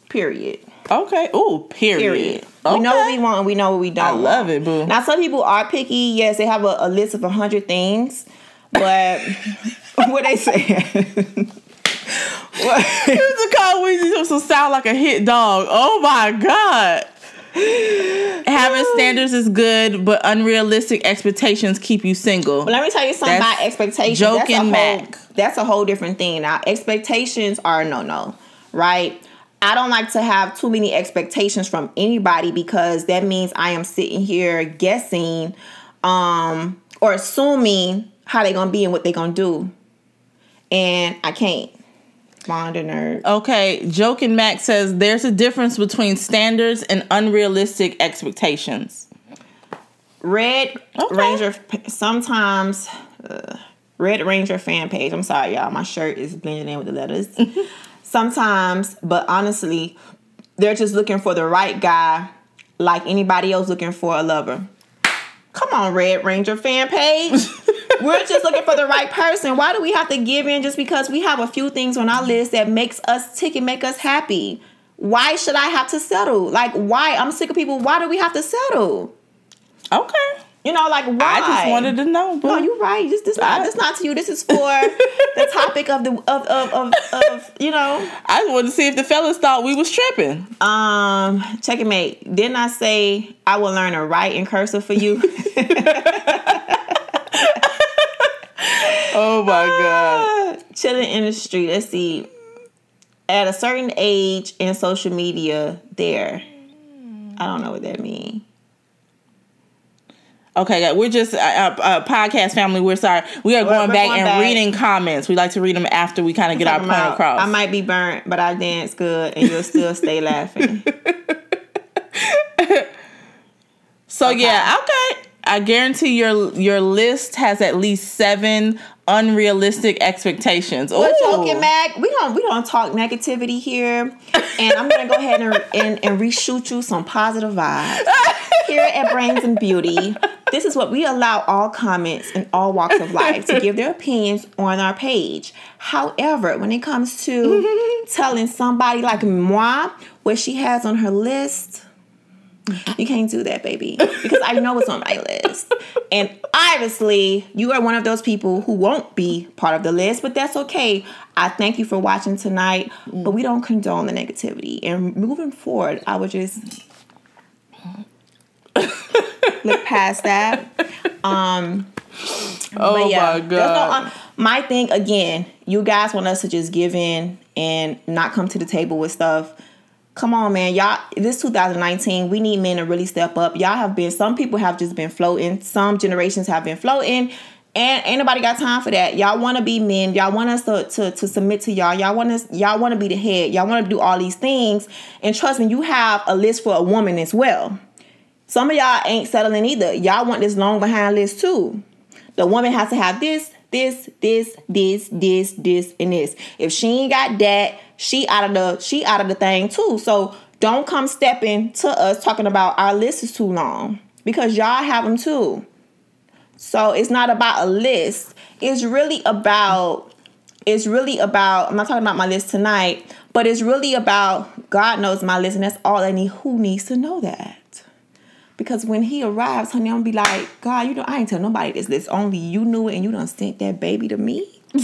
Period. Okay. Ooh, period. Period. Okay. We know what we want and we know what we don't. I love want. it, boo. Now some people are picky. Yes, they have a, a list of a hundred things, but what they say? what? This is called Weezy supposed to sound like a hit dog. Oh my god. Having standards is good, but unrealistic expectations keep you single. But let me tell you something That's about expectations. joking that's a whole, Mac. That's a whole different thing. Now, expectations are no no, right? I don't like to have too many expectations from anybody because that means I am sitting here guessing um or assuming how they're gonna be and what they're gonna do. And I can't. Bond a nerd. Okay, Joking Mac says there's a difference between standards and unrealistic expectations. Red Okay. Ranger sometimes uh, Red Ranger fan page. I'm sorry, y'all. My shirt is blending in with the letters. sometimes, but honestly, they're just looking for the right guy, like anybody else looking for a lover. Come on, Red Ranger fan page. We're just looking for the right person. Why do we have to give in just because we have a few things on our list that makes us tick and make us happy? Why should I have to settle? Like, why? I'm sick of people. Why do we have to settle? Okay. You know, like why? I just wanted to know. Boo. No, you're right. This this not this not to you. This is for the topic of the of of, of, of you know. I just wanted to see if the fellas thought we was tripping. Um, checkmate. Didn't I say I will learn to write in cursive for you? Oh my god. Chilling in the street. Let's see. At a certain age in social media, there. I don't know what that means. Okay, we're just uh, uh, uh, podcast family. We're sorry. We are going we're back going and back. reading comments. We like to read them after we kind of get our point about, across. I might be burnt, but I dance good, and you'll still stay laughing. so yeah, okay. I guarantee your your list has at least seven unrealistic expectations. We're Ooh. joking, Mac. We don't we don't talk negativity here, and I'm gonna go ahead and, and and reshoot you some positive vibes here at Brains and Beauty. This is what we allow all comments in all walks of life to give their opinions on our page. However, when it comes to telling somebody like moi what she has on her list. You can't do that, baby, because I know what's on my list. And obviously, you are one of those people who won't be part of the list, but that's okay. I thank you for watching tonight, but we don't condone the negativity. And moving forward, I would just look past that. Um, Oh yeah, my no, god. um, my thing again, you guys want us to just give in and not come to the table with stuff. Come on, man. Y'all, this 2019, we need men to really step up. Y'all have been, some people have just been floating. Some generations have been floating. And ain't nobody got time for that. Y'all want to be men. Y'all want us to, to, to submit to y'all. Y'all want us. Y'all want to be the head. Y'all want to do all these things. And trust me, you have a list for a woman as well. Some of y'all ain't settling either. Y'all want this long behind list too. The woman has to have this, this, this, this, this, this, and this. If she ain't got that, she out of the she out of the thing too. So don't come stepping to us talking about our list is too long because y'all have them too. So it's not about a list. It's really about it's really about I'm not talking about my list tonight, but it's really about God knows my list, and that's all I need. Who needs to know that? Because when he arrives, honey, I'm gonna be like, God, you know, I ain't tell nobody this list. Only you knew it, and you done sent that baby to me.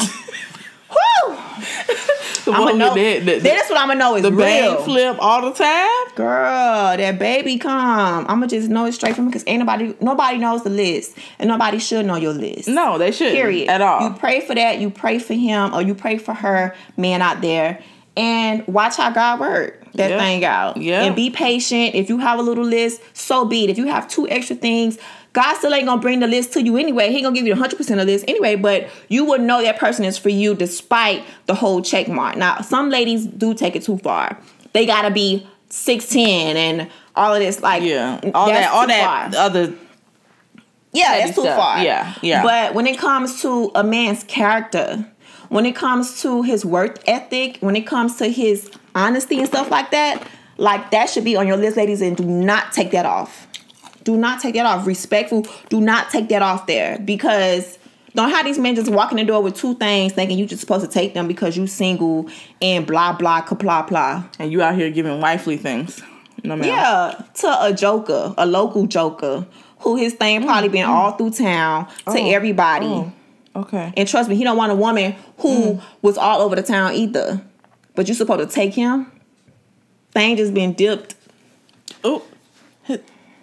Whew! The I'ma one know. the, the, That's what I'm gonna know is the real. flip all the time. Girl, that baby come. I'ma just know it straight from me because ain't nobody nobody knows the list. And nobody should know your list. No, they shouldn't. Period. At all. You pray for that, you pray for him, or you pray for her, man out there, and watch how God work that thing out. Yeah. And be patient. If you have a little list, so be it. If you have two extra things, God still ain't gonna bring the list to you anyway. He ain't gonna give you 100% of this anyway, but you would know that person is for you despite the whole check mark. Now, some ladies do take it too far. They gotta be 6'10 and all of this, like, yeah. All that all that far. other Yeah, that's too stuff. far. Yeah, yeah. But when it comes to a man's character, when it comes to his work ethic, when it comes to his honesty and stuff like that, like that should be on your list, ladies, and do not take that off. Do not take that off. Respectful, do not take that off there because don't have these men just walk in the door with two things thinking you just supposed to take them because you single and blah blah blah blah. and you out here giving wifely things. No man. Yeah, to a joker, a local joker, who his thing mm, probably been mm. all through town to Oh, everybody. oh. Okay. And trust me, he don't want a woman who mm. was all over the town either. But you supposed to take him. Thing just been dipped Oh,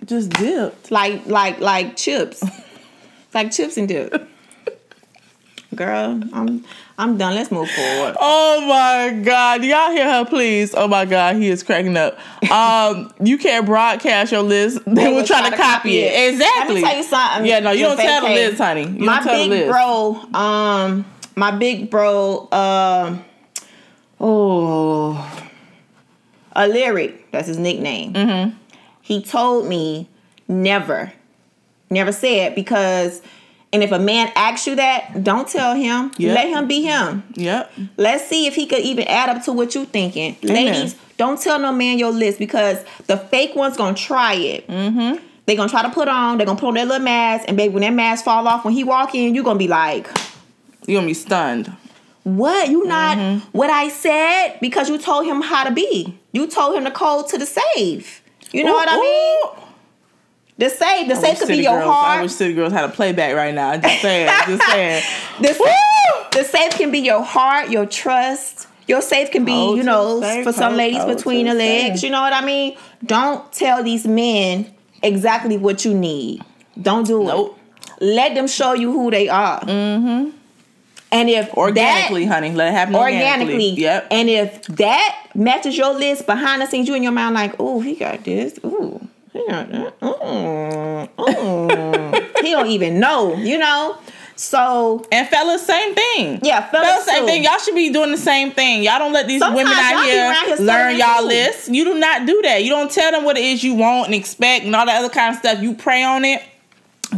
just dipped. like like like chips, like chips and dip. Girl, I'm I'm done. Let's move forward. Oh my God. Y'all hear her, please. Oh my God. He is cracking up. Um, you can't broadcast your list. They, will try, to copy it. Exactly. Let me tell you something. Yeah, no, you don't tell the list, honey. You my don't tell big bro, um, my big bro, um, oh, a lyric. That's his nickname. Mm-hmm. He told me never, never say it because. And if a man asks you that, don't tell him. Yep. Let him be him. Yep. Let's see if he could even add up to what you're thinking. Amen. Ladies, don't tell no man your list because the fake one's gonna try it. Mm-hmm. They're gonna try to put on, they're gonna put on their little mask, and baby, when that mask fall off, when he walk in, you're gonna be like, You're going to be stunned. what? You not Mm-hmm. what I said? Because you told him how to be. You told him the code to the safe. You know Ooh, what I mean? ooh. The safe, the I safe could be your girls, I heart. wish City Girls had a playback right now. I'm just saying. Just saying. The safe, the safe can be your heart, your trust. Your safe can be, Hold you know, safe, for some ladies hold between the legs. safe. You know what I mean? Don't tell these men exactly what you need. Don't do Nope. it. Let them show you who they are. Mm-hmm. And if Organically, honey. Let it happen organically. organically, Yep. And if that matches your list behind the scenes, you in your mind like, oh, he got this. Ooh, he got that. Mm, mm. he don't even know. You know. So And fellas, same thing. yeah, fellas, Fellas, same too. thing. Y'all should be doing the same thing. Y'all don't let these Sometimes women out here, here learn y'all too. lists. You do not do that. You don't tell them what it is you want and expect and all that other kind of stuff. You pray on it.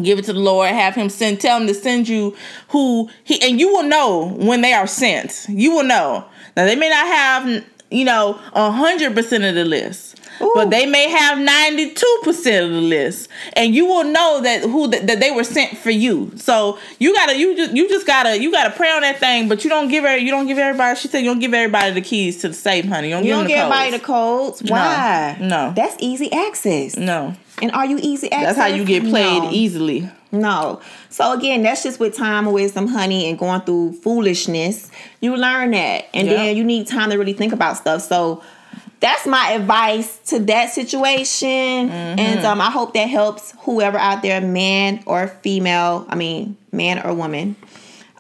give it to the Lord, have him send tell him to send you who he and you will know when they are sent. You will know. Now they may not have you know a hundred percent of the list. Ooh. But they may have ninety two percent of the list, and you will know that who that, that they were sent for you. So you gotta you just you just gotta you gotta pray on that thing, but you don't give her you don't give everybody. She said you don't give everybody the keys to the safe, honey. You don't, you give, don't give everybody the codes. Why? No, no, that's easy access. No, and are you easy access? That's how you get played no. easily. No. So again, that's just with time and wisdom, honey, and going through foolishness. You learn that. And yep. then you need time to really think about stuff. So that's my advice to that situation. Mm-hmm. And um, I hope that helps whoever out there, man or female. I mean, man or woman.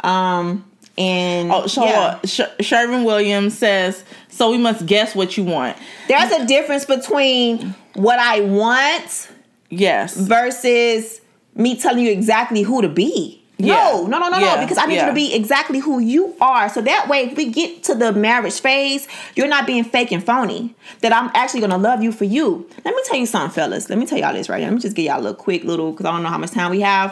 Um, and oh, so yeah. Sh- Shervin Williams says, "So we must guess what you want." There's a difference between what I want, yes, versus me telling you exactly who to be. Yeah. No, no, no, no, yeah. no. Because I need yeah. you to be exactly who you are. So that way, if we get to the marriage phase, you're not being fake and phony. That I'm actually gonna love you for you. Let me tell you something, fellas. Let me tell y'all this right now. Let me just give y'all a little quick little, because I don't know how much time we have.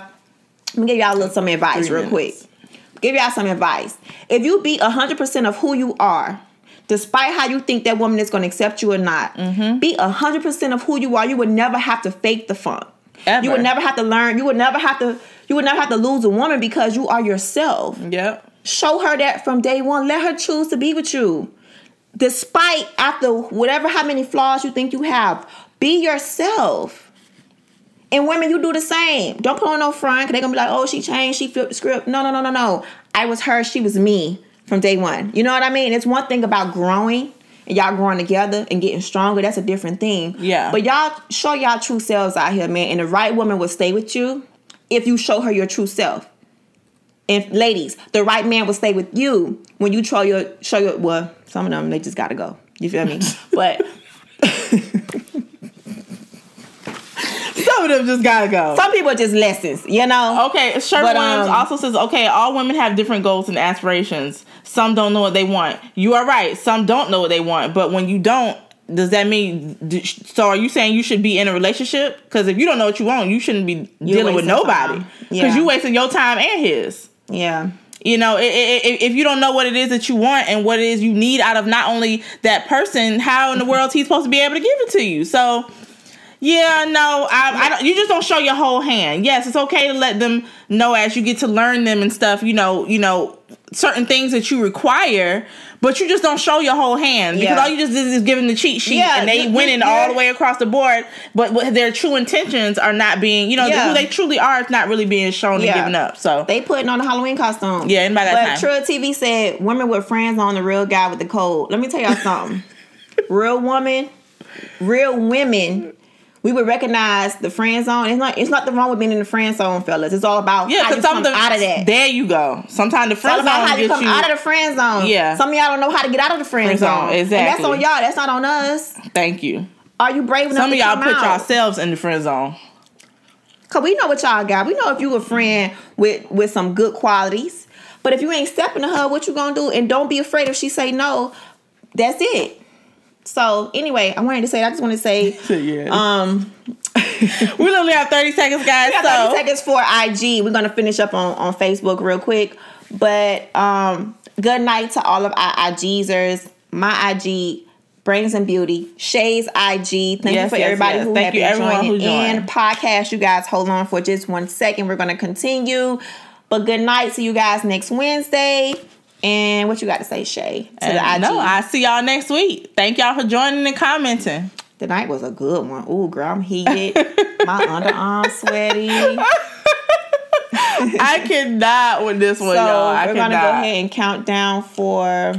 Let me give y'all a little some advice Three real minutes. quick. Give y'all some advice. If you be 100% of who you are, despite how you think that woman is going to accept you or not, mm-hmm. be 100% of who you are. You would never have to fake the funk. Ever. You would never have to learn. You would never have to you would never have to lose a woman because you are yourself. Yep. Show her that from day one. Let her choose to be with you. Despite after whatever how many flaws you think you have, be yourself. And women, you do the same. Don't put on no front because they're gonna be like, oh, she changed, she flipped the script. No, no, no, no, no. I was her, she was me from day one. You know what I mean? It's one thing about growing and y'all growing together and getting stronger. That's a different thing. Yeah. But y'all show y'all true selves out here, man. And the right woman will stay with you if you show her your true self. And ladies, the right man will stay with you when you show your show your well, some of them they just gotta go. You feel me? but some of them just gotta go. Some people just lessons, you know. Okay, Sherman Williams um, also says, okay, all women have different goals and aspirations. Some don't know what they want. You are right. Some don't know what they want, but when you don't, does that mean so are you saying you should be in a relationship because if you don't know what you want you shouldn't be dealing with nobody because yeah. you wasting your time and his yeah you know if you don't know what it is that you want and what it is you need out of not only that person how in the world is he supposed to be able to give it to you so yeah, no, I, I don't, you just don't show your whole hand. Yes, it's okay to let them know as you get to learn them and stuff. You know, you know certain things that you require, but you just don't show your whole hand because yeah. all you just did is give them the cheat sheet yeah, and they you, winning all the way across the board. But their true intentions are not being, you know, yeah. who they truly are is not really being shown and given up. So they putting on a Halloween costume. Yeah, and by that but time, True TV said women with friends on the real guy with the code. Let me tell y'all something. real woman, real women we would recognize the friend zone. It's not it's not the wrong with being in the friend zone, fellas. It's all about yeah, how you come out of that. There you go. Sometimes the friend it's all about how you come you, out of the friend zone. Yeah. Some of y'all don't know how to get out of the friend, friend zone. zone. Exactly. And that's on y'all. That's not on us. Thank you. Are you brave enough? Some of y'all put out? yourselves in the friend zone. Cause we know what y'all got. We know if you a friend with with some good qualities. But if you ain't stepping to her, what you gonna do? And don't be afraid if she say no. That's it. So anyway, I wanted to say I just want to say yeah. um we literally have 30 seconds, guys. We so 30 seconds for IG. We're gonna finish up on, on Facebook real quick. But um good night to all of our IGsers. My IG Brains and Beauty, Shay's IG. Thank yes, you for yes, everybody yes. who Thank have you, been joining in. Podcast, you guys, hold on for just one second. We're gonna continue. But good night. See you guys next Wednesday. And what you got to say, Shay, to and the IG? No, I see y'all next week. Thank y'all for joining and commenting. The night was a good one. Ooh, girl, I'm heated. My underarm sweaty. I cannot with this one, so y'all. I we're cannot. gonna go ahead and count down for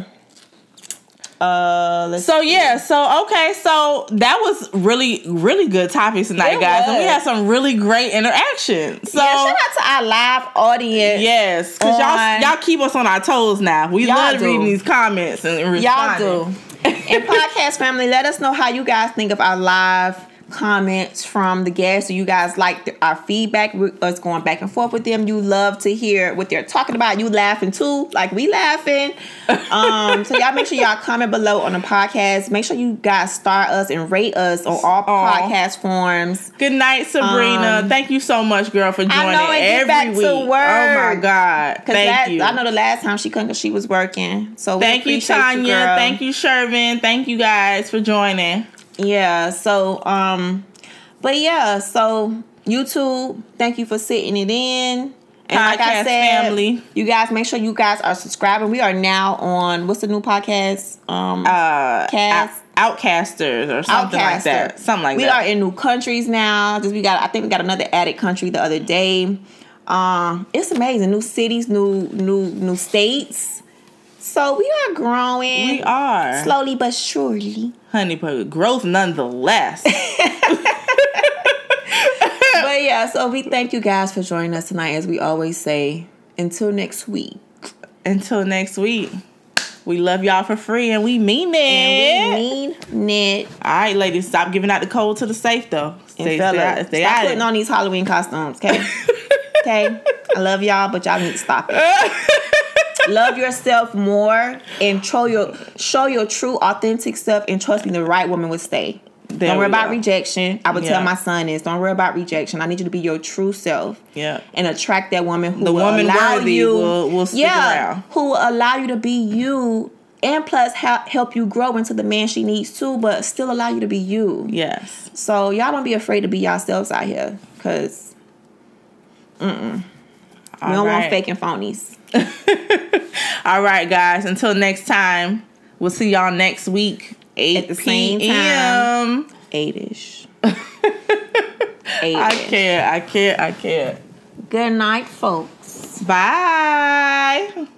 uh, so see. yeah, so okay, so that was really, really good topics tonight, it guys, was. and we had some really great interaction. So yeah, shout out to our live audience. Yes, because y'all y'all keep us on our toes now. We love do. reading these comments and responding. Y'all do. and podcast family, let us know how you guys think of our live comments from the guests. So you guys like the, our feedback, us going back and forth with them. You love to hear what they're talking about. You laughing too, like we laughing. Um, so y'all make sure y'all comment below on the podcast. Make sure you guys star us and rate us on all Aw. podcast forms. Good night, Sabrina. Um, Thank you so much, girl, for joining know, and get every back to week. Oh my. God. Thank last, you. I know the last time she couldn't because she was working. So we Thank you, Tanya. girl. Thank you, Shervin. Thank you guys for joining. Yeah. So um, but yeah. So YouTube, thank you for sitting it in. And like I Podcast said, family. you guys make sure you guys are subscribing. We are now on what's the new podcast? Um, Uh, Cast. Out- Outcasters or something like that. Something like we that. We are in new countries now. Just we got I think we got another added country the other day. Um, it's amazing. New cities, new new new states. So we are growing. we are. slowly but surely. Honey, but growth nonetheless. but yeah, so we thank you guys for joining us tonight. As we always say, until next week. Until next week. We love y'all for free and we mean it. And we mean it. All right, ladies, stop giving out the code to the safe though. And Stay, fella, stay stay stop putting it. on these Halloween costumes, okay? okay? I love y'all, but y'all need to stop it. Love yourself more and show your show your true authentic self and trust me the right woman will stay. There don't worry about go. rejection. I would Yeah. tell my son is don't worry about rejection. I need you to be your true self. Yeah. And attract that woman who The will woman allow you will- will yeah, around. who will allow you to be you and plus help help you grow into the man she needs too, but still allow you to be you. Yes. So y'all don't be afraid to be yourselves out here, cause we don't want right. fake and phonies. All right, guys. Until next time, we'll see y'all next week. 8 At the same p.m. Eight-ish. I can't. I can't. I can't. Good night, folks. Bye.